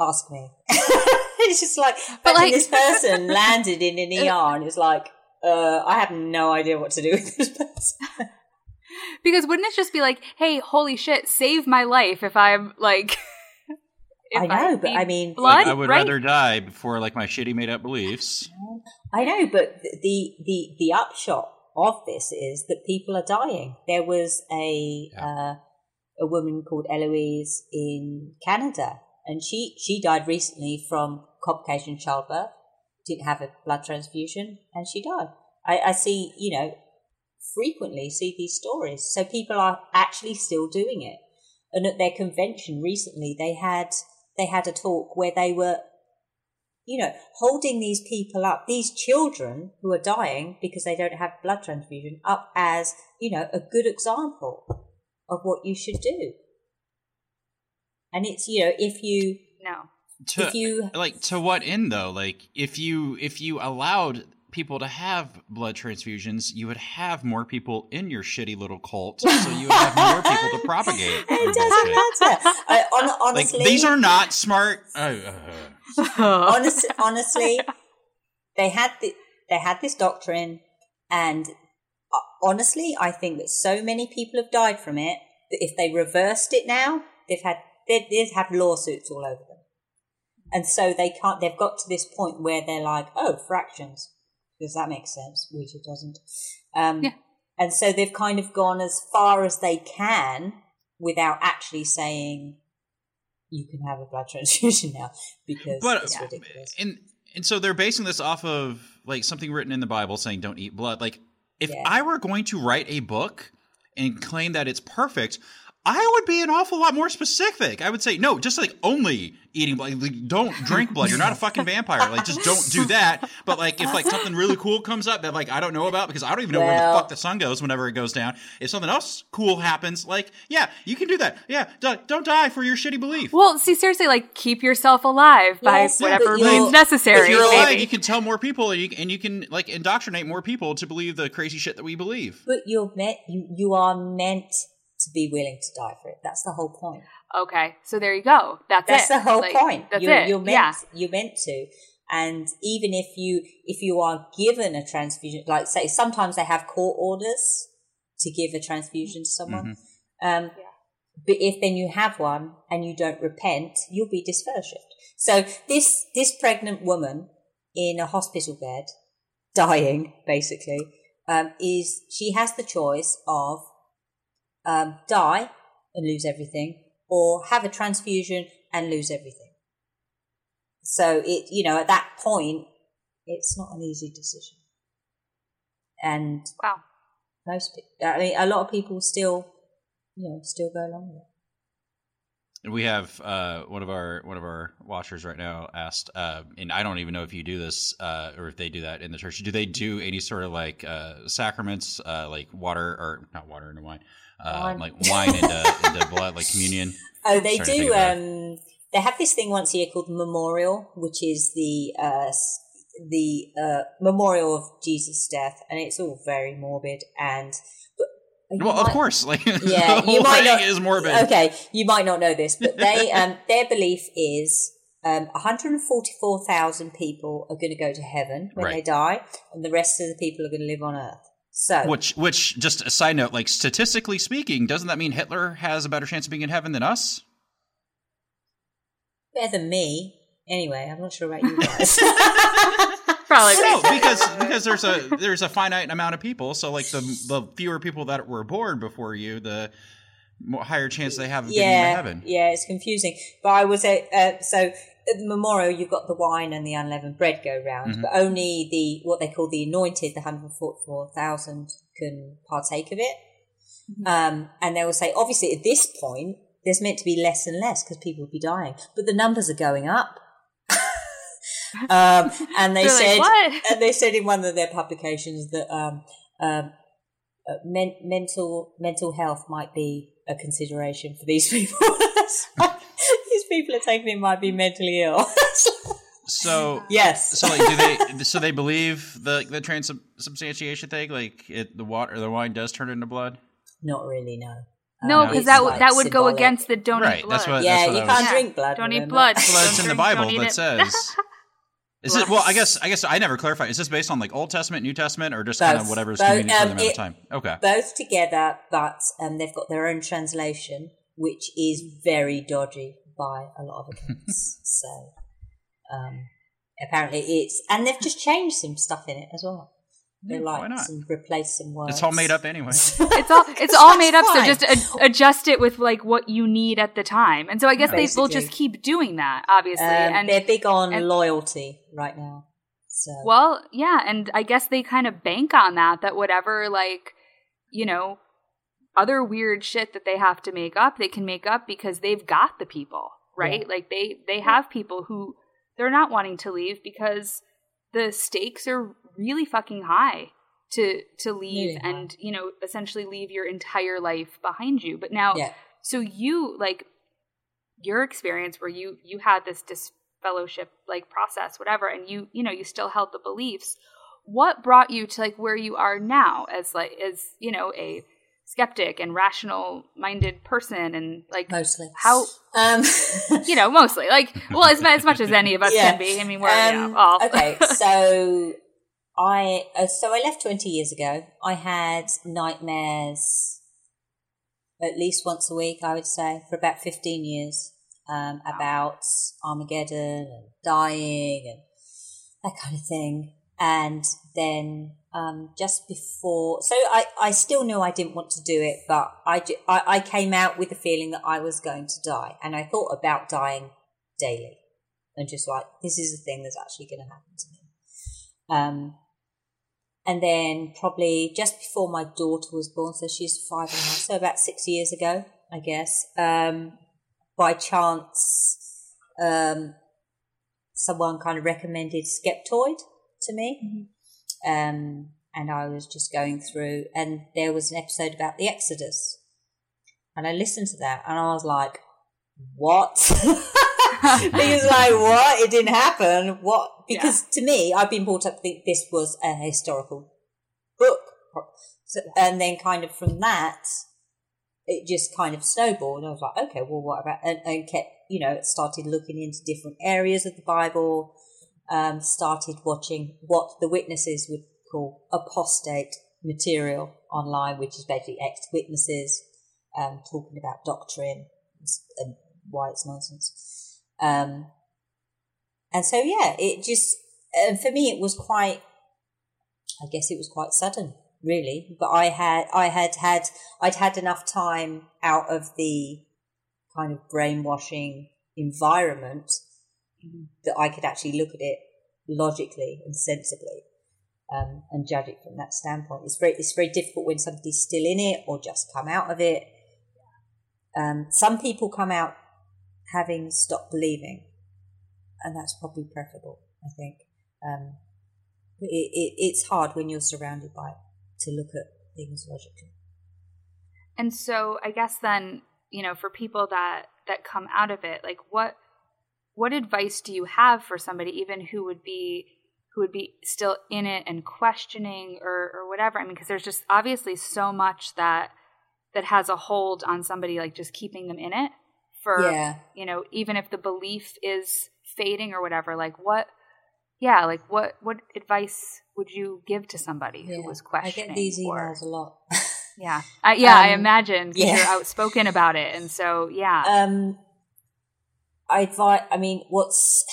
Ask me. it's just like, but like, this person landed in an ER and it's like, uh, I have no idea what to do with this person. because wouldn't it just be like, hey, holy shit, save my life if I'm like. I know, I but I mean, blood, like, I would right? rather die before like my shitty made up beliefs. I know, but the the the upshot of this is that people are dying. There was a yeah. uh, a woman called Eloise in Canada, and she she died recently from complication childbirth. didn't have a blood transfusion and she died. I, I see, you know, frequently see these stories. So people are actually still doing it. And at their convention recently, they had they had a talk where they were, you know, holding these people up, these children who are dying because they don't have blood transfusion, up as you know a good example of what you should do. And it's you know if you No. To if you like to what end though? Like if you if you allowed people to have blood transfusions, you would have more people in your shitty little cult, so you would have more people to propagate. it doesn't matter. I, Like honestly, these are not smart. Uh, uh, honest, honestly, they had the, they had this doctrine, and uh, honestly, I think that so many people have died from it that if they reversed it now, they've had they'd, they'd have lawsuits all over them, and so they can't. They've got to this point where they're like, oh, fractions, because that makes sense, which it doesn't. Um, Yeah. And so they've kind of gone as far as they can without actually saying you can have a blood transfusion now because But- it's Yeah. ridiculous. and and so they're basing this off of like something written in the Bible saying don't eat blood. Like if Yeah. I were going to write a book and claim that it's perfect, I would be an awful lot more specific. I would say no, just like only eating blood. Like, don't drink blood. You're not a fucking vampire. Like just don't do that. But like if like something really cool comes up that like I don't know about because I don't even know where the fuck the sun goes whenever it goes down. If something else cool happens, like yeah, you can do that. Yeah, d- don't die for your shitty belief. Well, see, seriously, like keep yourself alive by Yes, whatever but you're- means necessary. if you're alive, maybe. you can tell more people, and you, and you can like indoctrinate more people to believe the crazy shit that we believe. But you're meant you you are meant to be willing to die for it. That's the whole point. Okay, so there you go. That's, That's it. the whole Like, point. That's you're, it. You're meant yeah. you're meant to. And even if you if you are given a transfusion, like say sometimes they have court orders to give a transfusion to someone. Um, Yeah. But if then you have one and you don't repent, you'll be disfellowshipped. So this this pregnant woman in a hospital bed, dying basically, um, is she has the choice of um, die and lose everything, or have a transfusion and lose everything. So it, you know, at that point, it's not an easy decision. And Wow. most, I mean, a lot of people still, you know, still go along with it. And we have uh, one of our one of our watchers right now asked, uh, and I don't even know if you do this uh, or if they do that in the church. Do they do any sort of like uh, sacraments, uh, like water or not water into wine, uh, like wine into, into blood, like communion? Oh, they Starting to think do. Um, they have this thing once a year called Memorial, which is the uh, the uh, memorial of Jesus' death, and it's all very morbid. And but you Well, of course, like Yeah, the you might not. is morbid. Okay, you might not know this, but they um, their belief is um, 144,000 people are going to go to heaven when they die, and the rest of the people are going to live on Earth. So Which, which, just a side note, like statistically speaking, doesn't that mean Hitler has a better chance of being in heaven than us? better than me. Anyway, I'm not sure about you guys. Probably. no, because because there's a there's a finite amount of people. So like the the fewer people that were born before you, the more, higher chance they have of getting into yeah, heaven. yeah, it's confusing. But I was at uh, so at the memorial, you've got the wine and the unleavened bread go round, Mhm. but only the what they call the anointed, the hundred forty-four thousand, can partake of it. Um, and they will say, obviously, at this point, there's meant to be less and less because people will be dying, but the numbers are going up. um, and they They're like, said, and they said in one of their publications that um, um, uh, men- mental mental health might be a consideration for these people. It's like, these people are taking it might be mentally ill. So yes. so like do they so they believe the the transubstantiation thing like it the water the wine does turn into blood Not really. No. no, Um, because it's that would like that would go against the don't Right, eat that's blood. what- Yeah, what you I can't was- drink blood. Don't eat blood. well it's in the Bible that it. says is it well I guess I guess I never clarified is this based on like Old Testament New Testament or just kind of Both. whatever's Both, convenient for um, them at the time okay Both together, but um, they've got their own translation, which is very dodgy by a lot of accounts. so um, apparently it's, and they've just changed some stuff in it as well. They Yeah, like not? some replaced some words. it's all made up anyway It's all it's all made up. So just ad- adjust it with like what you need at the time. And so I guess they will just keep doing that, obviously. Um, and they're big on and- loyalty right now. So Well, yeah, and I guess they kind of bank on that that whatever like, you know, other weird shit that they have to make up, they can make up because they've got the people, right? Yeah. Like they they have people who they're not wanting to leave because the stakes are really fucking high to to leave Really and, you know, essentially leave your entire life behind you. But now yeah, so you like your experience where you you had this disfellowship like process whatever and you you know you still held the beliefs what brought you to like where you are now as like as you know a skeptic and rational minded person and like mostly. how Um, you know mostly like well as, as much as any of us Yeah. can be i mean we're you Um, know, all okay, so I uh, so I left twenty years ago. I had nightmares at least once a week. I would say for about fifteen years um, about Armageddon and dying and that kind of thing. And then um, just before, so I, I still knew I didn't want to do it, but I, I, I came out with the feeling that I was going to die. And I thought about dying daily and just like, this is a thing that's actually going to happen to me. Um, and then probably just before my daughter was born, so she's five and a half, so about six years ago, I guess, um, by chance, um, someone kind of recommended Skeptoid to me. Um, and I was just going through, and there was an episode about the Exodus. And I listened to that, and I was like, what? because like what? It didn't happen. What? Because to me i've been brought up to think this was a historical book. So, and then kind of from that it just kind of snowballed. I was like okay well what about and, and kept you know started looking into different areas of the bible um, started watching what the witnesses would call apostate material online which is basically ex-witnesses um, talking about doctrine and why it's nonsense um, and so, yeah, it just, and for me, it was quite, I guess it was quite sudden, really. But I had, I had had, I'd had enough time out of the kind of brainwashing environment that I could actually look at it logically and sensibly. Um, and judge it from that standpoint. It's very, it's very difficult when somebody's still in it or just come out of it. Um, some people come out having stopped believing, and that's probably preferable, I think. Um, but it, it, it's hard when you're surrounded by it to look at things logically. And so I guess then, you know, for people that that come out of it, like what what advice do you have for somebody even who would be who would be still in it and questioning or or whatever? I mean, because there's just obviously so much that that has a hold on somebody like just keeping them in it for Yeah. you know, even if the belief is fading or whatever, like what yeah, like what what advice would you give to somebody who was I questioning? get these or- emails a lot. yeah, I, yeah, I Um, imagine 'cause yeah. you're outspoken about it, and so yeah, um, I advise. I mean, what's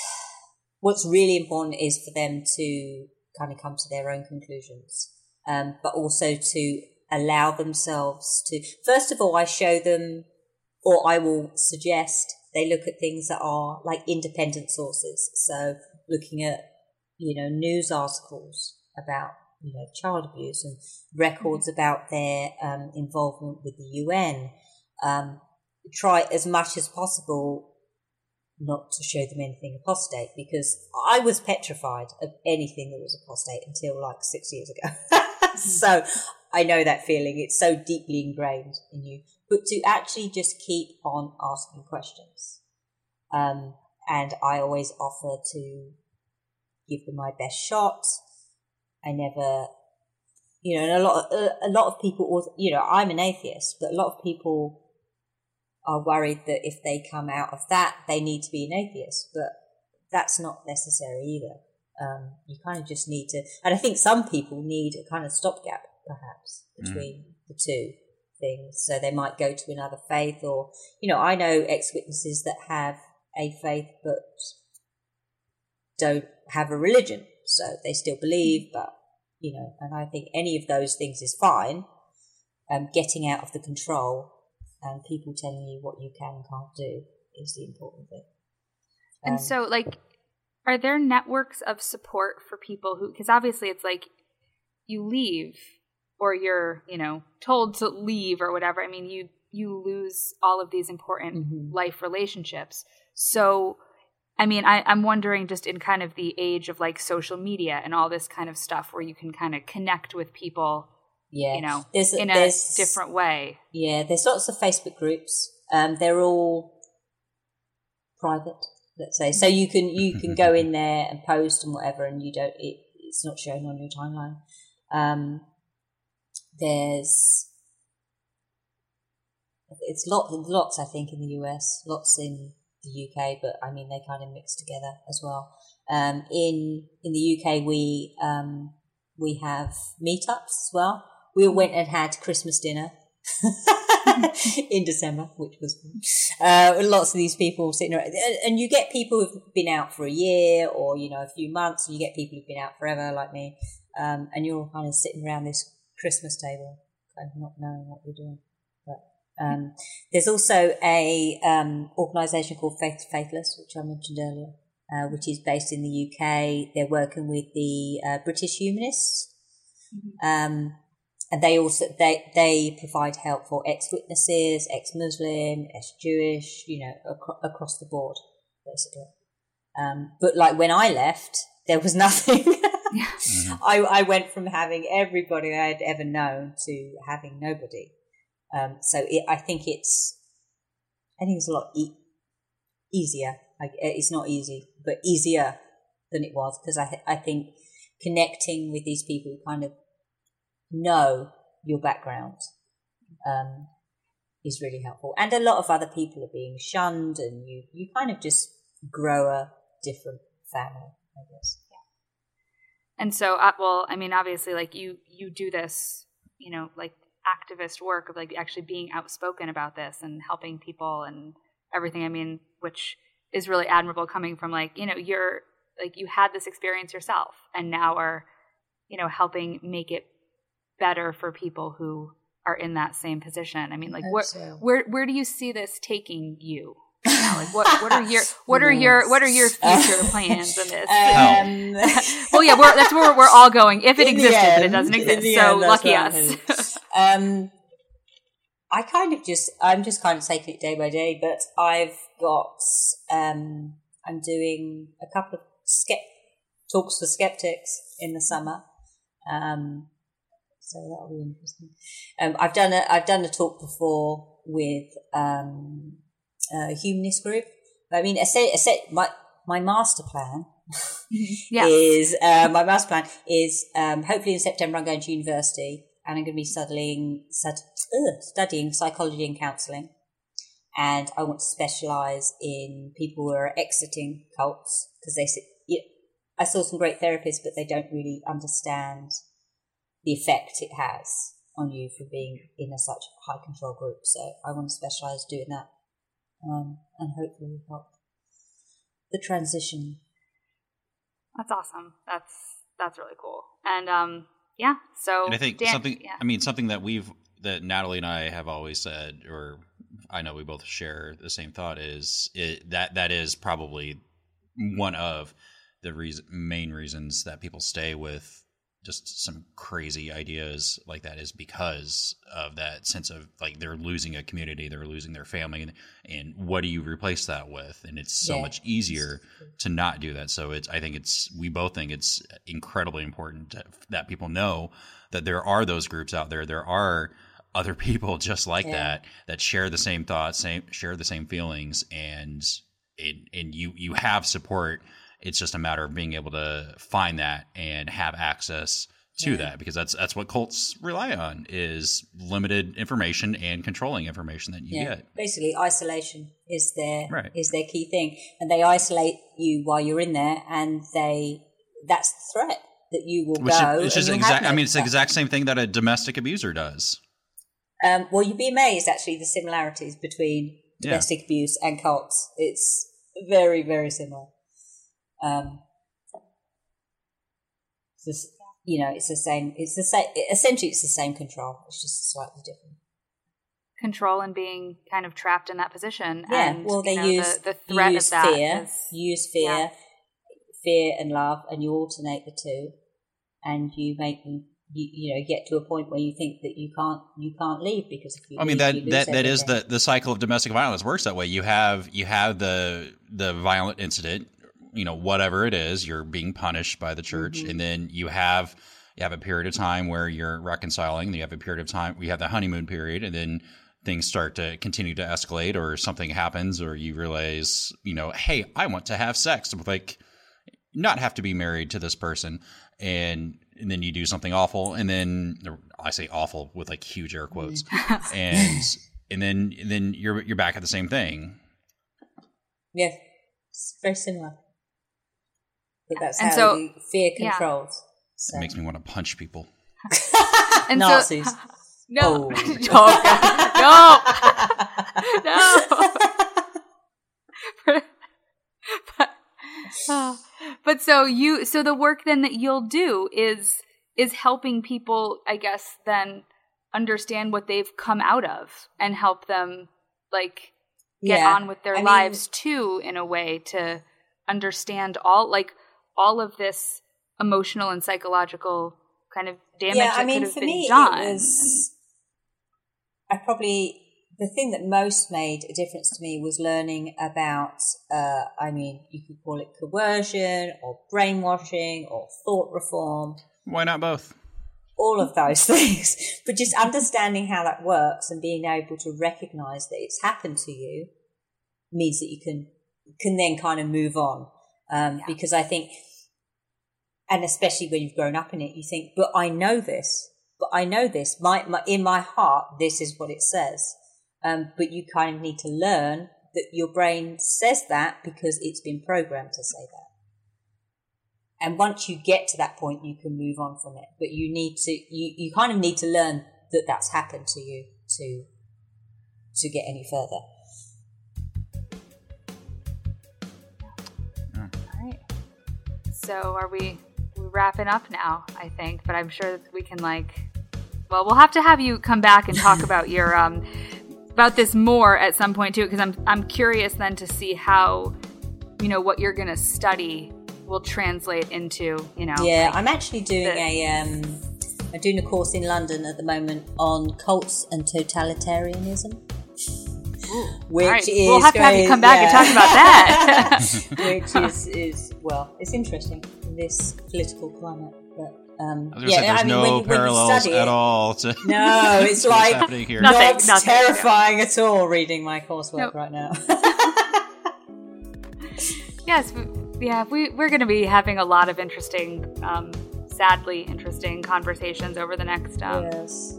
what's really important is for them to kind of come to their own conclusions, um, but also to allow themselves to. First of all, I show them, or I will suggest they look at things that are like independent sources. So, looking at you know news articles about you know child abuse and records about their um, involvement with the UN. Um, try as much as possible not to show them anything apostate because I was petrified of anything that was apostate until like six years ago. so I know that feeling. It's so deeply ingrained in you. But to actually just keep on asking questions. Um, and I always offer to give them my best shot. I never, you know, and a lot, of, a lot of people, you know, I'm an atheist, but a lot of people are worried that if they come out of that, they need to be an atheist. But that's not necessary either. Um, you kind of just need to, and I think some people need a kind of stopgap, perhaps, between the two things. So they might go to another faith, or you know, I know ex witnesses that have a faith but don't have a religion, so they still believe, but you know, and I think any of those things is fine. Um, getting out of the control and people telling you what you can and can't do is the important thing. and Um, so like, are there networks of support for people who because obviously it's like you leave or you're you know told to leave or whatever i mean you you lose all of these important Mhm. life relationships so i mean I, i'm wondering just in kind of the age of like social media and all this kind of stuff where you can kind of connect with people Yeah, you know there's in a there's, different way Yeah, there's lots of Facebook groups. Um, they're all private, let's say. So you can you can go in there and post and whatever, and you don't. It, it's not shown on your timeline. Um, there's it's lots lots I think in the US, lots in the UK, but I mean they kind of mix together as well. Um, in in the UK, we um, we have meetups as well. We went and had Christmas dinner in December, which was uh, lots of these people sitting around, and, and you get people who've been out for a year or you know a few months, and you get people who've been out forever, like me, um, and you're all kind of sitting around this Christmas table, kind of not knowing what you're doing. But um, there's also a um, organisation called Faith Faithless, which I mentioned earlier, uh, which is based in the UK. They're working with the uh, British humanists. Um, and they also they they provide help for ex witnesses, ex Muslim, ex Jewish, you know, acro- across the board, basically. Um, but like when I left, there was nothing. I I went from having everybody I had ever known to having nobody. Um, so it, I think it's I think it's a lot e- easier. Like it's not easy, but easier than it was because I I think connecting with these people kind of know your background um, is really helpful. And a lot of other people are being shunned, and you you kind of just grow a different family, I guess. And so, uh, well, I mean, obviously, like you, you do this, you know, like activist work of like actually being outspoken about this and helping people and everything. I mean, which is really admirable coming from like, you know, you're like you had this experience yourself and now are, you know, helping make it better for people who are in that same position. I mean, like, where, so. where, where do you see this taking you? now? Like, what, what are your, what are your, what are your future plans in this? Um, well, yeah, we're, that's where we're all going. If it existed, but it doesn't exist. So end, lucky us. um, I kind of just, I'm just kind of taking it day by day, but I've got, um, I'm doing a couple of skept- talks for skeptics in the summer. Um, so that'll be interesting. Um, I've done a, I've done a talk before with, um, a humanist group. I mean, I say, I say, my, my master plan yeah. is uh, my master plan is um, hopefully in September I'm going to university and I'm going to be studying stud, ugh, studying psychology and counselling, and I want to specialise in people who are exiting cults because they yeah, I saw some great therapists, but they don't really understand the effect it has on you for being in a such high control group. So I want to specialise doing that, um, and hopefully help the transition That's awesome. That's, that's really cool. And, um, yeah, so. And I think Dan- something. yeah. I mean, something that we've that Natalie and I have always said, or I know we both share the same thought, is it, that that is probably one of the reason, main reasons that people stay with just some crazy ideas like that is because of that sense of like they're losing a community, they're losing their family, and, and what do you replace that with? And it's so Yeah. much easier to not do that. So it's I think it's we both think it's incredibly important to, that people know that there are those groups out there. There are other people just like Yeah. that that share the same thoughts, same share the same feelings, and it, and you you have support. It's just a matter of being able to find that and have access to Yeah. that because that's that's what cults rely on is limited information and controlling information that you yeah. get. Basically, isolation is their is their key thing, and they isolate you while you're in there, and they that's the threat that you will Which go. is, is exact. no I mean, it's the exact same thing that a domestic abuser does. Um, well, you'd be amazed actually the similarities between Yeah. domestic abuse and cults. It's very very similar. Um, it's just, you know, it's the same. It's the same. Essentially, it's the same control. It's just slightly different. control and being kind of trapped in that position. Yeah, and, well, they you know, use the, the threat use of that fear, is- use fear. yeah. fear and love, and you alternate the two, and you make them. You, you know, get to a point where you think that you can't you can't leave because if you I mean leave, you that lose that that is the the cycle of domestic violence works that way. You have you have the the violent incident, you know, whatever it is, you're being punished by the church, Mhm. and then you have you have a period of time where you're reconciling. You have a period of time we have the honeymoon period, and then things start to continue to escalate, or something happens, or you realize, you know, hey, I want to have sex like not have to be married to this person, and and then you do something awful, and then I say awful with like huge air quotes, and and then and then you're you're back at the same thing. yes it's very similar. But that's And how so- you, fear yeah. controls. So. It makes me want to punch people. And so- Nazis. No, Oh. no, no. but, but so you, so the work then that you'll do is is helping people, I guess, then understand what they've come out of and help them like get Yeah. on with their I mean- lives too in a way to understand all like all of this emotional and psychological kind of damage yeah, that I mean, could have for been me, done. it was. I probably the thing that most made a difference to me was learning about. Uh, I mean, you could call it coercion or brainwashing or thought reform. Why not both? all of those things, but just understanding how that works and being able to recognize that it's happened to you means that you can can then kind of move on. Um, Yeah. Because I think, and especially when you've grown up in it, you think, but I know this, but I know this. My, my in my heart, this is what it says. Um, but you kind of need to learn that your brain says that because it's been programmed to say that. And once you get to that point, you can move on from it. But you need to, you, you kind of need to learn that that's happened to you to, to get any further. So are we wrapping up now? I think, but I'm sure that we can like. Well, we'll have to have you come back and talk about your um about this more at some point too, because I'm I'm curious then to see how you know what you're gonna study will translate into you know Yeah, like- I'm actually doing the- a, um, I'm doing a course in London at the moment on cults and totalitarianism. Which All right. is we'll have to have you come back and talk about that. which is, is well, it's interesting in this political climate. But um, I was yeah, say, there's I mean, no when, you- when parallels study at it- all to No, it's what's like happening here. Nothing, not nothing, yeah. terrifying at all. Reading my coursework Nope. right now. yes, yeah, we we're going to be having a lot of interesting, um, sadly interesting conversations over the next um, yes.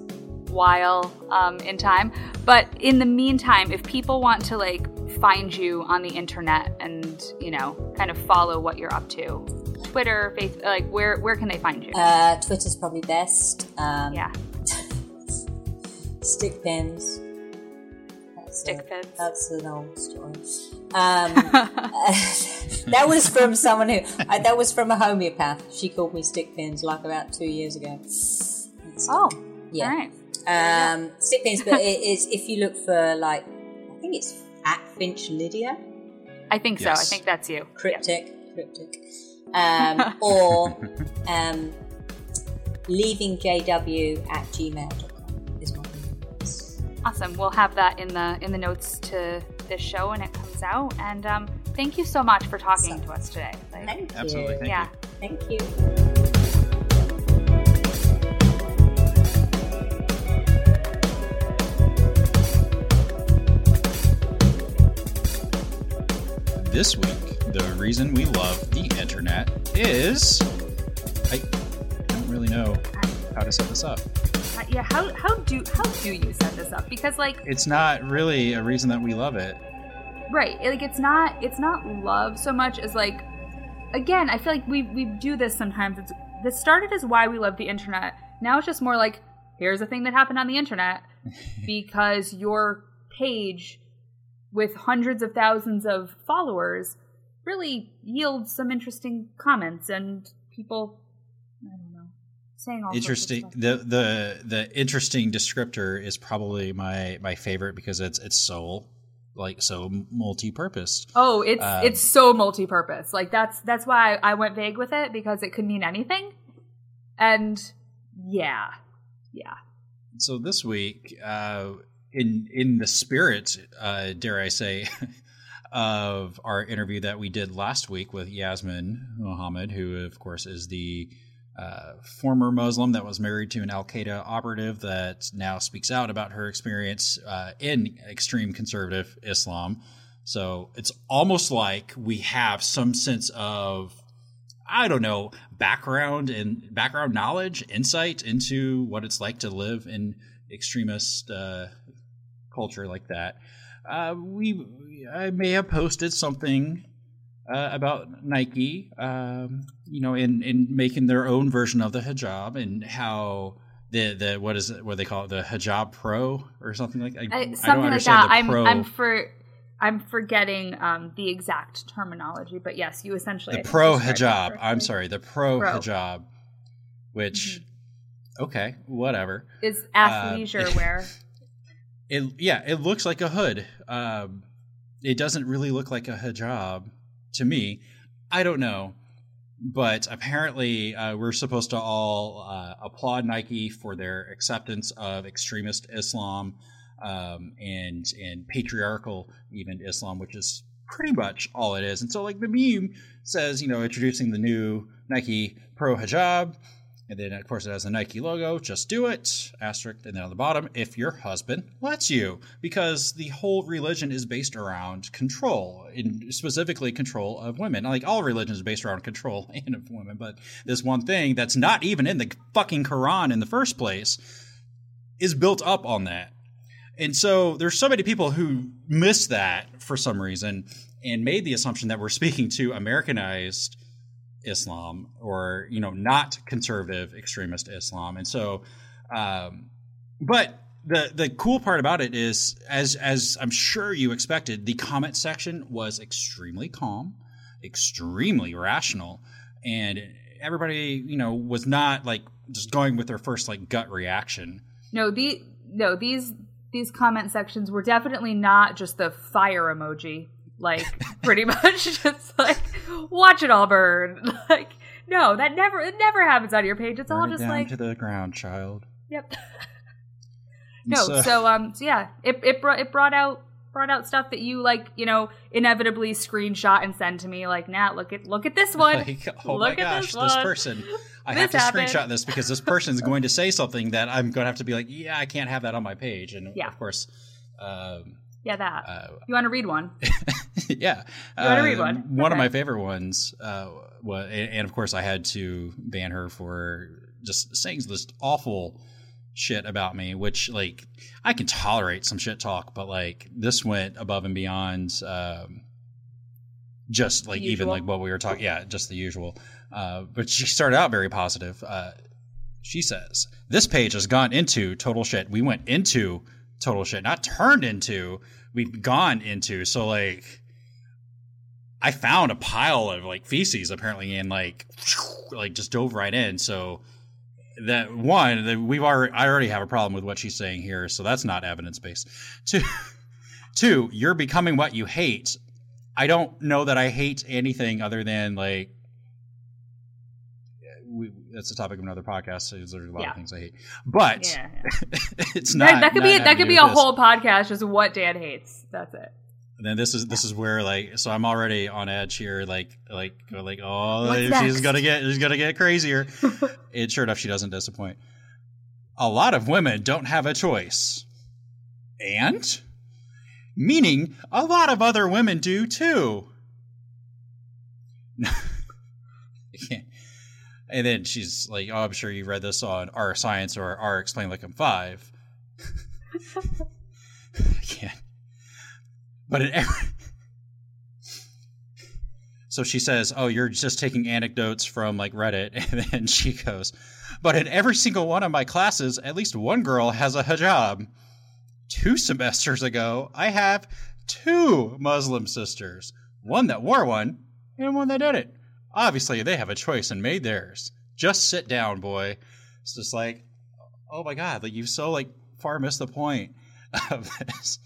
while um, in time. But in the meantime, if people want to like find you on the internet and you know kind of follow what you're up to, Twitter, Facebook, like where where can they find you? Uh, Twitter's probably best. Um, yeah, Stick pins. That's Stick a- pins. That's an old story. Um, that was from someone who. Uh, that was from a homeopath. She called me stick pins like about two years ago. oh, yeah. all right. Um, stick pins, but it is if you look for like, I think it's at Finch Lydia, I think so. I think that's you. cryptic, cryptic, um, or um, leavingjw at gmail.com is my email. Awesome. We'll have that in the in the notes to this show when it comes out. And um, thank you so much for talking So- to us today. Like, Thank Absolutely, you. thank yeah. Thank you. This week, the reason we love the internet is I don't really know how to set this up. Uh, yeah. How how do how do you set this up? Because like It's not really a reason that we love it. right like it's not it's not love so much as like again i feel like we we do this sometimes it's this started as why we love the internet now it's just more like here's a thing that happened on the internet because your page with hundreds of thousands of followers really yields some interesting comments and people i don't know saying all Interesting. The the the interesting descriptor is probably my my favorite because it's it's soul. like so multi-purposed. Oh, it's Um, it's so multi-purpose. Like that's that's why I, I went vague with it because it could mean anything. And yeah, yeah. So this week, uh, in in the spirit, uh, dare I say, of our interview that we did last week with Yasmin Mohammed, who of course is the uh, former Muslim that was married to an Al Qaeda operative that now speaks out about her experience uh, in extreme conservative Islam. So it's almost like we have some sense of I don't know background and background knowledge, insight into what it's like to live in extremist uh, culture like that. Uh, we I may have posted something uh, about Nike, um, you know, in in making their own version of the hijab and how. The, the what is it what they call it the hijab pro or something like I, I, I don't something like understand that. the I'm pro I'm for I'm forgetting um, the exact terminology, but yes, you essentially the pro hijab. I'm sorry, the pro, Pro. hijab, which okay, whatever. is Uh, athleisure wear. It yeah, it looks like a hood. Um, it doesn't really look like a hijab to me. I don't know, but apparently uh, we're supposed to all uh, applaud Nike for their acceptance of extremist Islam um, and and patriarchal even Islam, which is pretty much all it is. And so, like the meme says, you know, introducing the new Nike Pro Hijab, and then of course it has the Nike logo. Just do it, asterisk, and then on the bottom, if your husband lets you, because the whole religion is based around control, and specifically control of women. Like all religions is based around control and of women, but this one thing that's not even in the fucking Quran in the first place is built up on that. And so there's so many people who miss that for some reason and made the assumption that we're speaking to Americanized Islam or you know not conservative extremist Islam. And so, um, but the the cool part about it is, as as I'm sure you expected, the comment section was extremely calm, extremely rational, and everybody you know was not like just going with their first like gut reaction. No, the no these these comment sections were definitely not just the fire emoji. Like pretty much just like watch it all burn. Like no, that never it never happens on your page. It's all Burn it just down like to the ground, child. yep. No, so- so um so yeah, it it brought it brought out brought out stuff that you like, you know, inevitably screenshot and send to me like, "Nat, look at look at this one." Like, oh Look my at gosh, this this, person. I This have to happened. screenshot this because this person's going to say something that I'm going to have to be like, yeah, I can't have that on my page. And Yeah. of course, um, yeah, that. uh, you want to read one? yeah. You wanna read Uh, one? One of my favorite ones, uh, was, and, and of course, I had to ban her for just saying this awful shit about me, which, like, I can tolerate some shit talk, but, like, this went above and beyond. Um, just like even like what we were talking, yeah, just the usual. Uh, but she started out very positive. Uh, she says this page has gone into total shit. We went into total shit, not turned into. We've gone into. So like, I found a pile of like feces apparently, and like, like just dove right in. So that one, that we've already, I already have a problem with what she's saying here. So that's not evidence based. Two, two, you're becoming what you hate. I don't know that I hate anything other than like we, that's the topic of another podcast. So there's a lot Yeah. of things I hate, but Yeah. it's not. that, that could not be that could be a this. whole podcast just what Dan hates. That's it. And then this is this is where like so I'm already on edge here. Like like like oh What's she's next? gonna get she's gonna get crazier. and sure enough, she doesn't disappoint. A lot of women don't have a choice, and meaning a lot of other women do too. I can't. And then she's like, "Oh, I'm sure you read this on R Science or R Explain Like I'm Five. I can't. But in every. So she says, "Oh, you're just taking anecdotes from like Reddit," and then she goes, "But in every single one of my classes, at least one girl has a hijab. Two semesters ago, I have two Muslim sisters, one that wore one and one that didn't. Obviously, they have a choice and made theirs. Just sit down, boy. It's just like, oh my god, like you've so like far missed the point of this.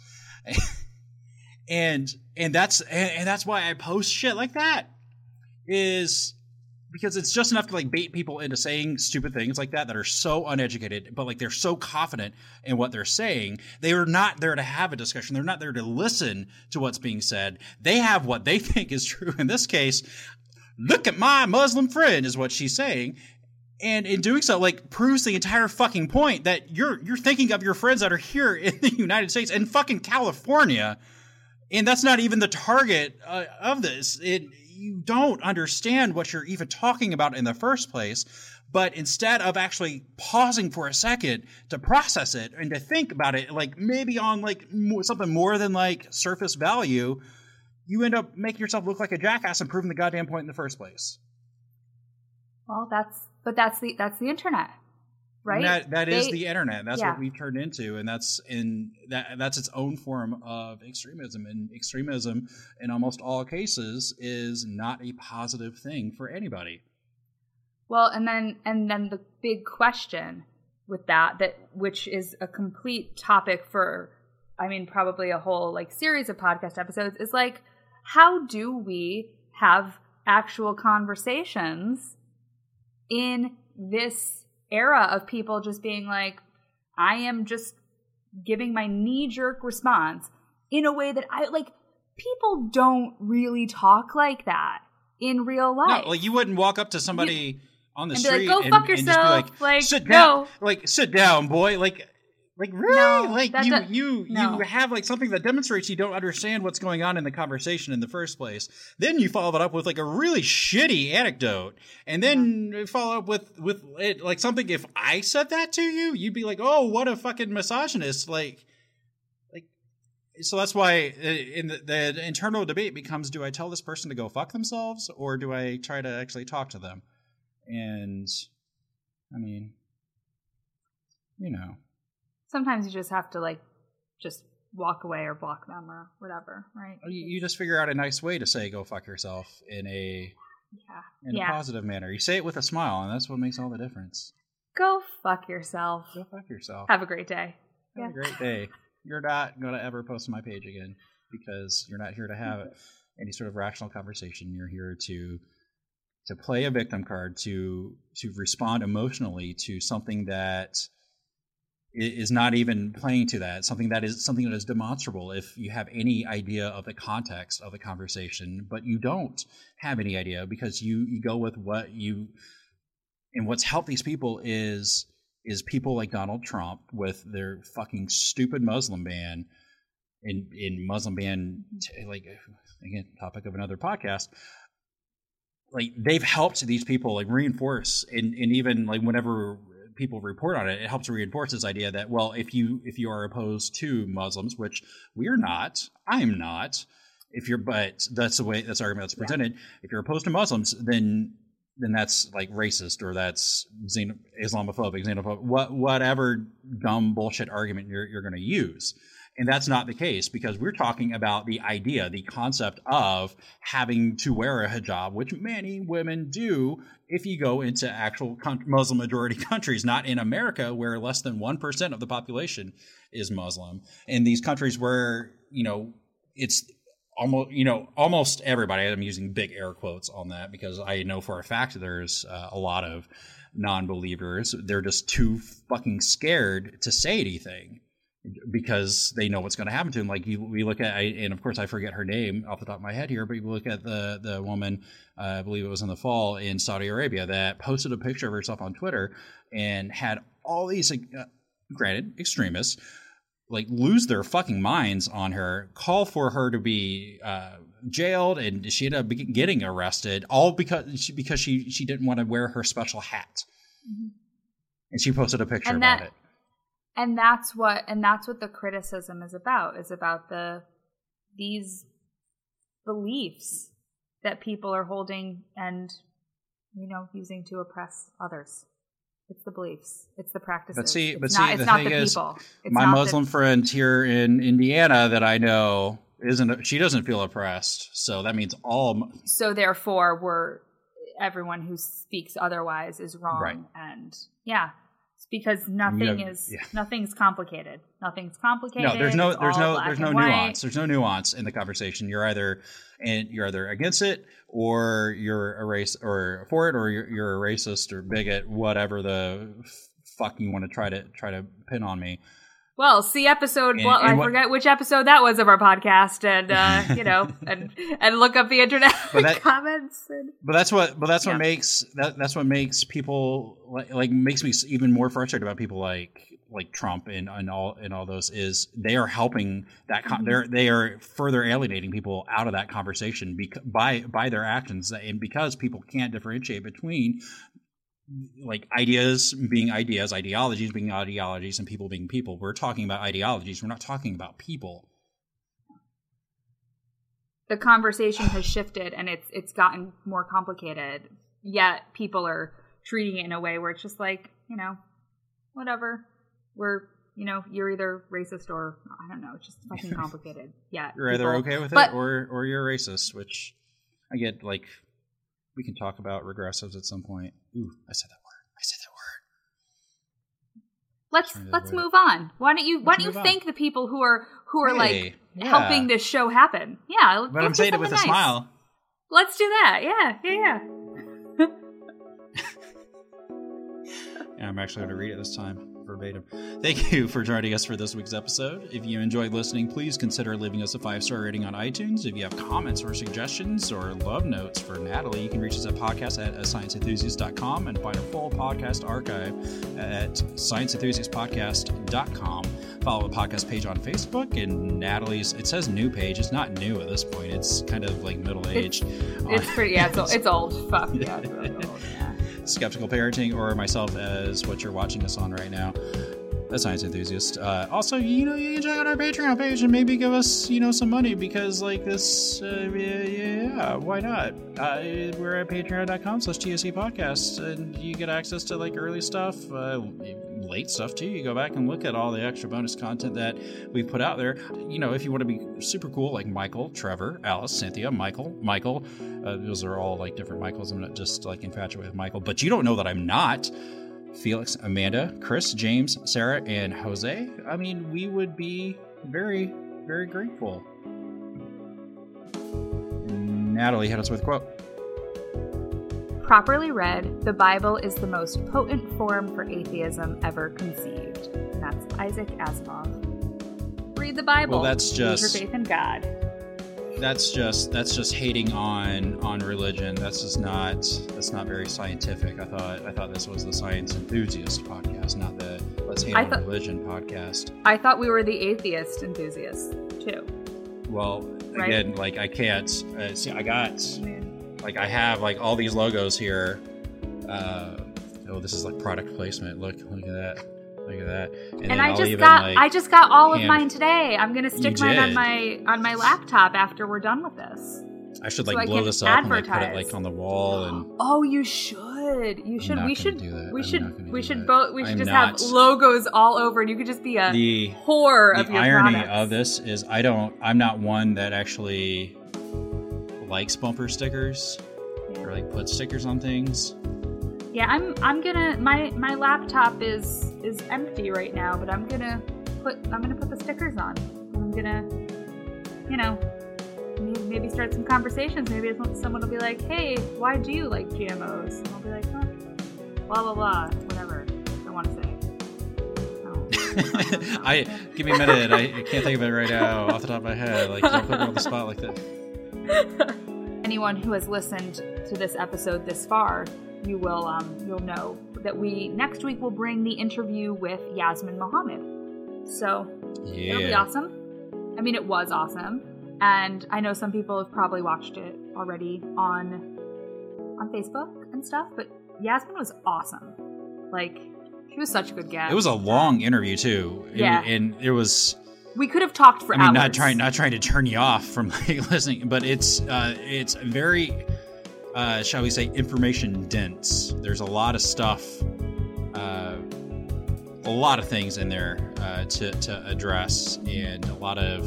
and and that's and, and that's why I post shit like that is because it's just enough to like bait people into saying stupid things like that that are so uneducated, but like they're so confident in what they're saying. They are not there to have a discussion. They're not there to listen to what's being said. They have what they think is true. In this case, look at my Muslim friend is what she's saying. And in doing so, like proves the entire fucking point that you're you're thinking of your friends that are here in the United States and fucking California, and that's not even the target uh, of this. It you don't understand what you're even talking about in the first place. But instead of actually pausing for a second to process it and to think about it, like maybe on like something more than like surface value, you end up making yourself look like a jackass and proving the goddamn point in the first place. Well, that's but that's the that's the internet, right? And that that is They- the internet. That's yeah. what we've turned into, and that's in that that's its own form of extremism. And extremism, in almost all cases, is not a positive thing for anybody. Well, and then and then the big question with that that which is a complete topic for I mean probably a whole like series of podcast episodes is like how do we have actual conversations in this era of people just being like I am just giving my knee jerk response in a way that I like people don't really talk like that in real life. No, like you wouldn't walk up to somebody on the and be like, street "Go and, fuck and yourself," like, like, sit no. down, like sit down, boy, like. Like really, No, like you, you, no. you have like something that demonstrates you don't understand what's going on in the conversation in the first place. Then you follow it up with like a really shitty anecdote, and then follow up with with it, like something. If I said that to you, you'd be like, "Oh, what a fucking misogynist!" Like, like. So that's why uh, in the, the internal debate becomes: Do I tell this person to go fuck themselves, or do I try to actually talk to them? And I mean, you know. Sometimes you just have to like just walk away or block them or whatever, right? Oh, you, you just figure out a nice way to say "go fuck yourself" in a Yeah. in Yeah. a positive manner. You say it with a smile, and that's what makes all the difference. Go fuck yourself. Go fuck yourself. Have a great day. Have a great day. You're not going to ever post my page again because you're not here to have any sort of rational conversation. You're here to to play a victim card, to to respond emotionally to something that is not even playing to that. Something that is something that is demonstrable. If you have any idea of the context of the conversation, but you don't have any idea because you you go with what you and what's helped these people is is people like Donald Trump with their fucking stupid Muslim ban in in Muslim ban like again topic of another podcast like they've helped these people like reinforce and, and even like whenever people report on it it helps reinforce this idea that well if you if you are opposed to muslims which we're not i'm not if you're but that's the way that's the argument that's presented. If you're opposed to muslims then then that's like racist or that's xeno- islamophobic xenophobic what whatever dumb bullshit argument you're, you're going to use and that's not the case because we're talking about the idea, the concept of having to wear a hijab, which many women do if you go into actual Muslim majority countries, not in America, where less than 1% of the population is Muslim. In these countries where, you know, it's almost, you know, almost everybody, I'm using big air quotes on that because I know for a fact there's uh, a lot of non believers. They're just too fucking scared to say anything because they know what's going to happen to him. Like you, we look at, I, and of course I forget her name off the top of my head here, but you look at the the woman, uh, I believe it was in the fall in Saudi Arabia that posted a picture of herself on Twitter and had all these, uh, granted, extremists like lose their fucking minds on her, call for her to be uh, jailed, and she ended up getting arrested, all because she, because she she didn't want to wear her special hat, and she posted a picture And about that- it. And that's what and that's what the criticism is about is about the these beliefs that people are holding and you know using to oppress others. It's the beliefs. It's the practices. But see- it's but not, see, it's the not thing the is, my not the- Muslim friend here in Indiana that I know isn't she doesn't feel oppressed, so that means all so therefore we're everyone who speaks otherwise is wrong Right. and yeah because nothing have- is yeah. nothing's complicated. Nothing's complicated. No, there's no It's there's no there's no and white. nuance. There's no nuance in the conversation. You're either and you're either against it or you're a race or for it or you're, you're a racist or bigot, whatever the fuck you want to try to try to pin on me. Well, see episode. And- well, and I what- forget which episode that was of our podcast, and uh, you know, and and look up the internet But that- comments. And, But that's what but that's Yeah. what makes that that's what makes people like, like makes me even more frustrated about people like like Trump and, and all and all those is they are helping that con- Mhm. they're they are further alienating people out of that conversation bec- by by their actions and because people can't differentiate between like ideas being ideas ideologies being ideologies and people being people we're talking about ideologies we're not talking about people the conversation has shifted, and it's it's gotten more complicated. Yet people are treating it in a way where it's just like you know, whatever. We're you know, you're either racist or I don't know. It's just fucking complicated. Yeah, you're either okay with but- it or or you're racist, which I get like we can talk about regressives at some point. Ooh, I said that word. I said that word. let's let's avoid it. move on. Why don't you Why Let's don't you move on. thank the people who are who are like yeah. helping this show happen? Yeah, But I'm saying it with a smile. Let's do that. Yeah, yeah, yeah. And I'm actually going to read it this time verbatim. Thank you for joining us for this week's episode. If you enjoyed listening, please consider leaving us a five star rating on iTunes. If you have comments or suggestions or love notes for Natalie, you can reach us at podcast at scienceenthusiast.com and find our full podcast archive at scienceenthusiastpodcast.com. Follow the podcast page on Facebook and Natalie's, it says new page. It's not new at this point, it's kind of like middle aged. It's pretty. Yeah, it's, it's old. Fuck yeah, Skeptical Parenting or myself as what you're watching us on right now, a science enthusiast. Uh, also, you know, you can check out our Patreon page and maybe give us, you know, some money because, like, this, uh, yeah, yeah, why not? Uh, we're at patreon.com slash TSE podcast and you get access to, like, early stuff, uh, late stuff too. You go back and look at all the extra bonus content that we've put out there. You know, if you want to be super cool, like Michael, Trevor, Alice, Cynthia, Michael, Michael, uh, those are all like different Michaels. I'm not just like infatuated with Michael, but you don't know that I'm not. Felix, Amanda, Chris, James, Sarah, and Jose. I mean, we would be very, very grateful. Natalie, hit us with a quote. Properly read, the Bible is the most potent form for atheism ever conceived. And that's Isaac Asimov. Read the Bible. Well, that's Use just- your faith in God. That's just that's just hating on on religion. That's just not that's not very scientific. I thought I thought this was the science enthusiast podcast, not the let's hate I on thought- religion podcast. I thought we were the atheist enthusiasts too. Well, Right. again, like I can't uh, see. I got like I have like all these logos here. Uh, oh, this is like product placement. Look, look at that. Look at that. and then I just got like- I just got all of mine today. I'm gonna stick mine on my on my laptop after we're done with this. I should like I blow this up and like put it like on the wall and. Oh, you should. You should. We should. We should. not gonna We should both. We should just not. have logos all over, and you could just be a The whore of the your irony products. of this is I don't I'm not one that actually likes bumper stickers or like put stickers on things. Yeah, I'm. I'm gonna. My my laptop is is empty right now, but I'm gonna put. I'm gonna put the stickers on. I'm gonna, you know, maybe, start some conversations. Maybe someone will be like, "Hey, why do you like GMOs?" And I'll be like, "Huh, blah blah blah, whatever I want to say." No. I give me a minute. I, I can't think of it right now off the top of my head. Like don't put me on the spot like that. anyone who has listened to this episode this far, you will um, you'll know that we next week will bring the interview with Yasmin Mohammed. So it'll be awesome. I mean, it was awesome, and I know some people have probably watched it already on on Facebook and stuff. But Yasmin was awesome. Like she was such a good guest. It was a long interview too. It- Yeah. and it was We could have talked for I mean, hours. not trying not trying to turn you off from like listening, but it's uh, it's very, uh, shall we say, information dense. There's a lot of stuff, uh, a lot of things in there uh, to to address, and a lot of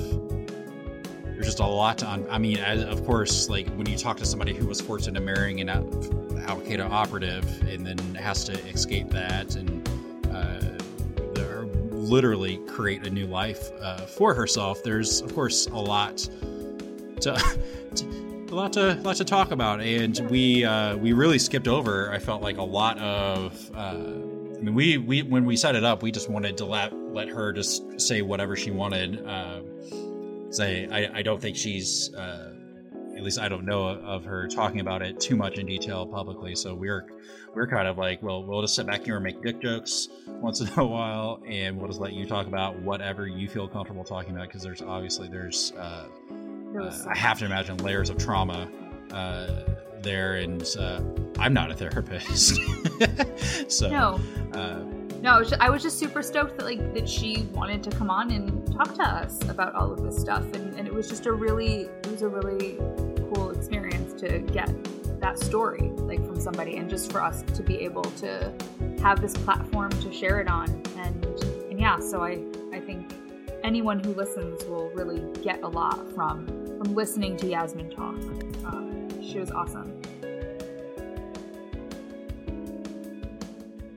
there's just a lot to. Un- I mean, of course, like when you talk to somebody who was forced into marrying an Al Qaeda operative and then has to escape that and uh, literally create a new life uh, for herself. There's of course a lot to, to a lot to lot to talk about, and we uh, we really skipped over. I felt like a lot of. Uh, I mean, we, we when we set it up, we just wanted to let let her just say whatever she wanted. Uh, say, I, I don't think she's uh, at least I don't know of her talking about it too much in detail publicly. So we're we're kind of like, well, we'll just sit back here and make dick jokes once in a while, and we'll just let you talk about whatever you feel comfortable talking about because there's obviously there's uh, uh, I have to imagine layers of trauma uh, there, and uh, I'm not a therapist, so No. uh, No, I was, just, I was just super stoked that like that she wanted to come on and talk to us about all of this stuff, and, and it was just a really it was a really cool experience to get that story like from somebody, and just for us to be able to have this platform to share it on, and and yeah, so I I think anyone who listens will really get a lot from from listening to Yasmin talk. Um, she was awesome.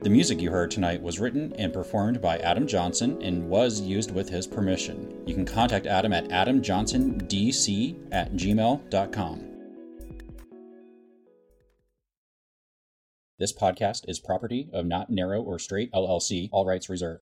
The music you heard tonight was written and performed by Adam Johnson and was used with his permission. You can contact Adam at adamjohnsondc at gmail.com. This podcast is property of Not Narrow or Straight LLC, all rights reserved.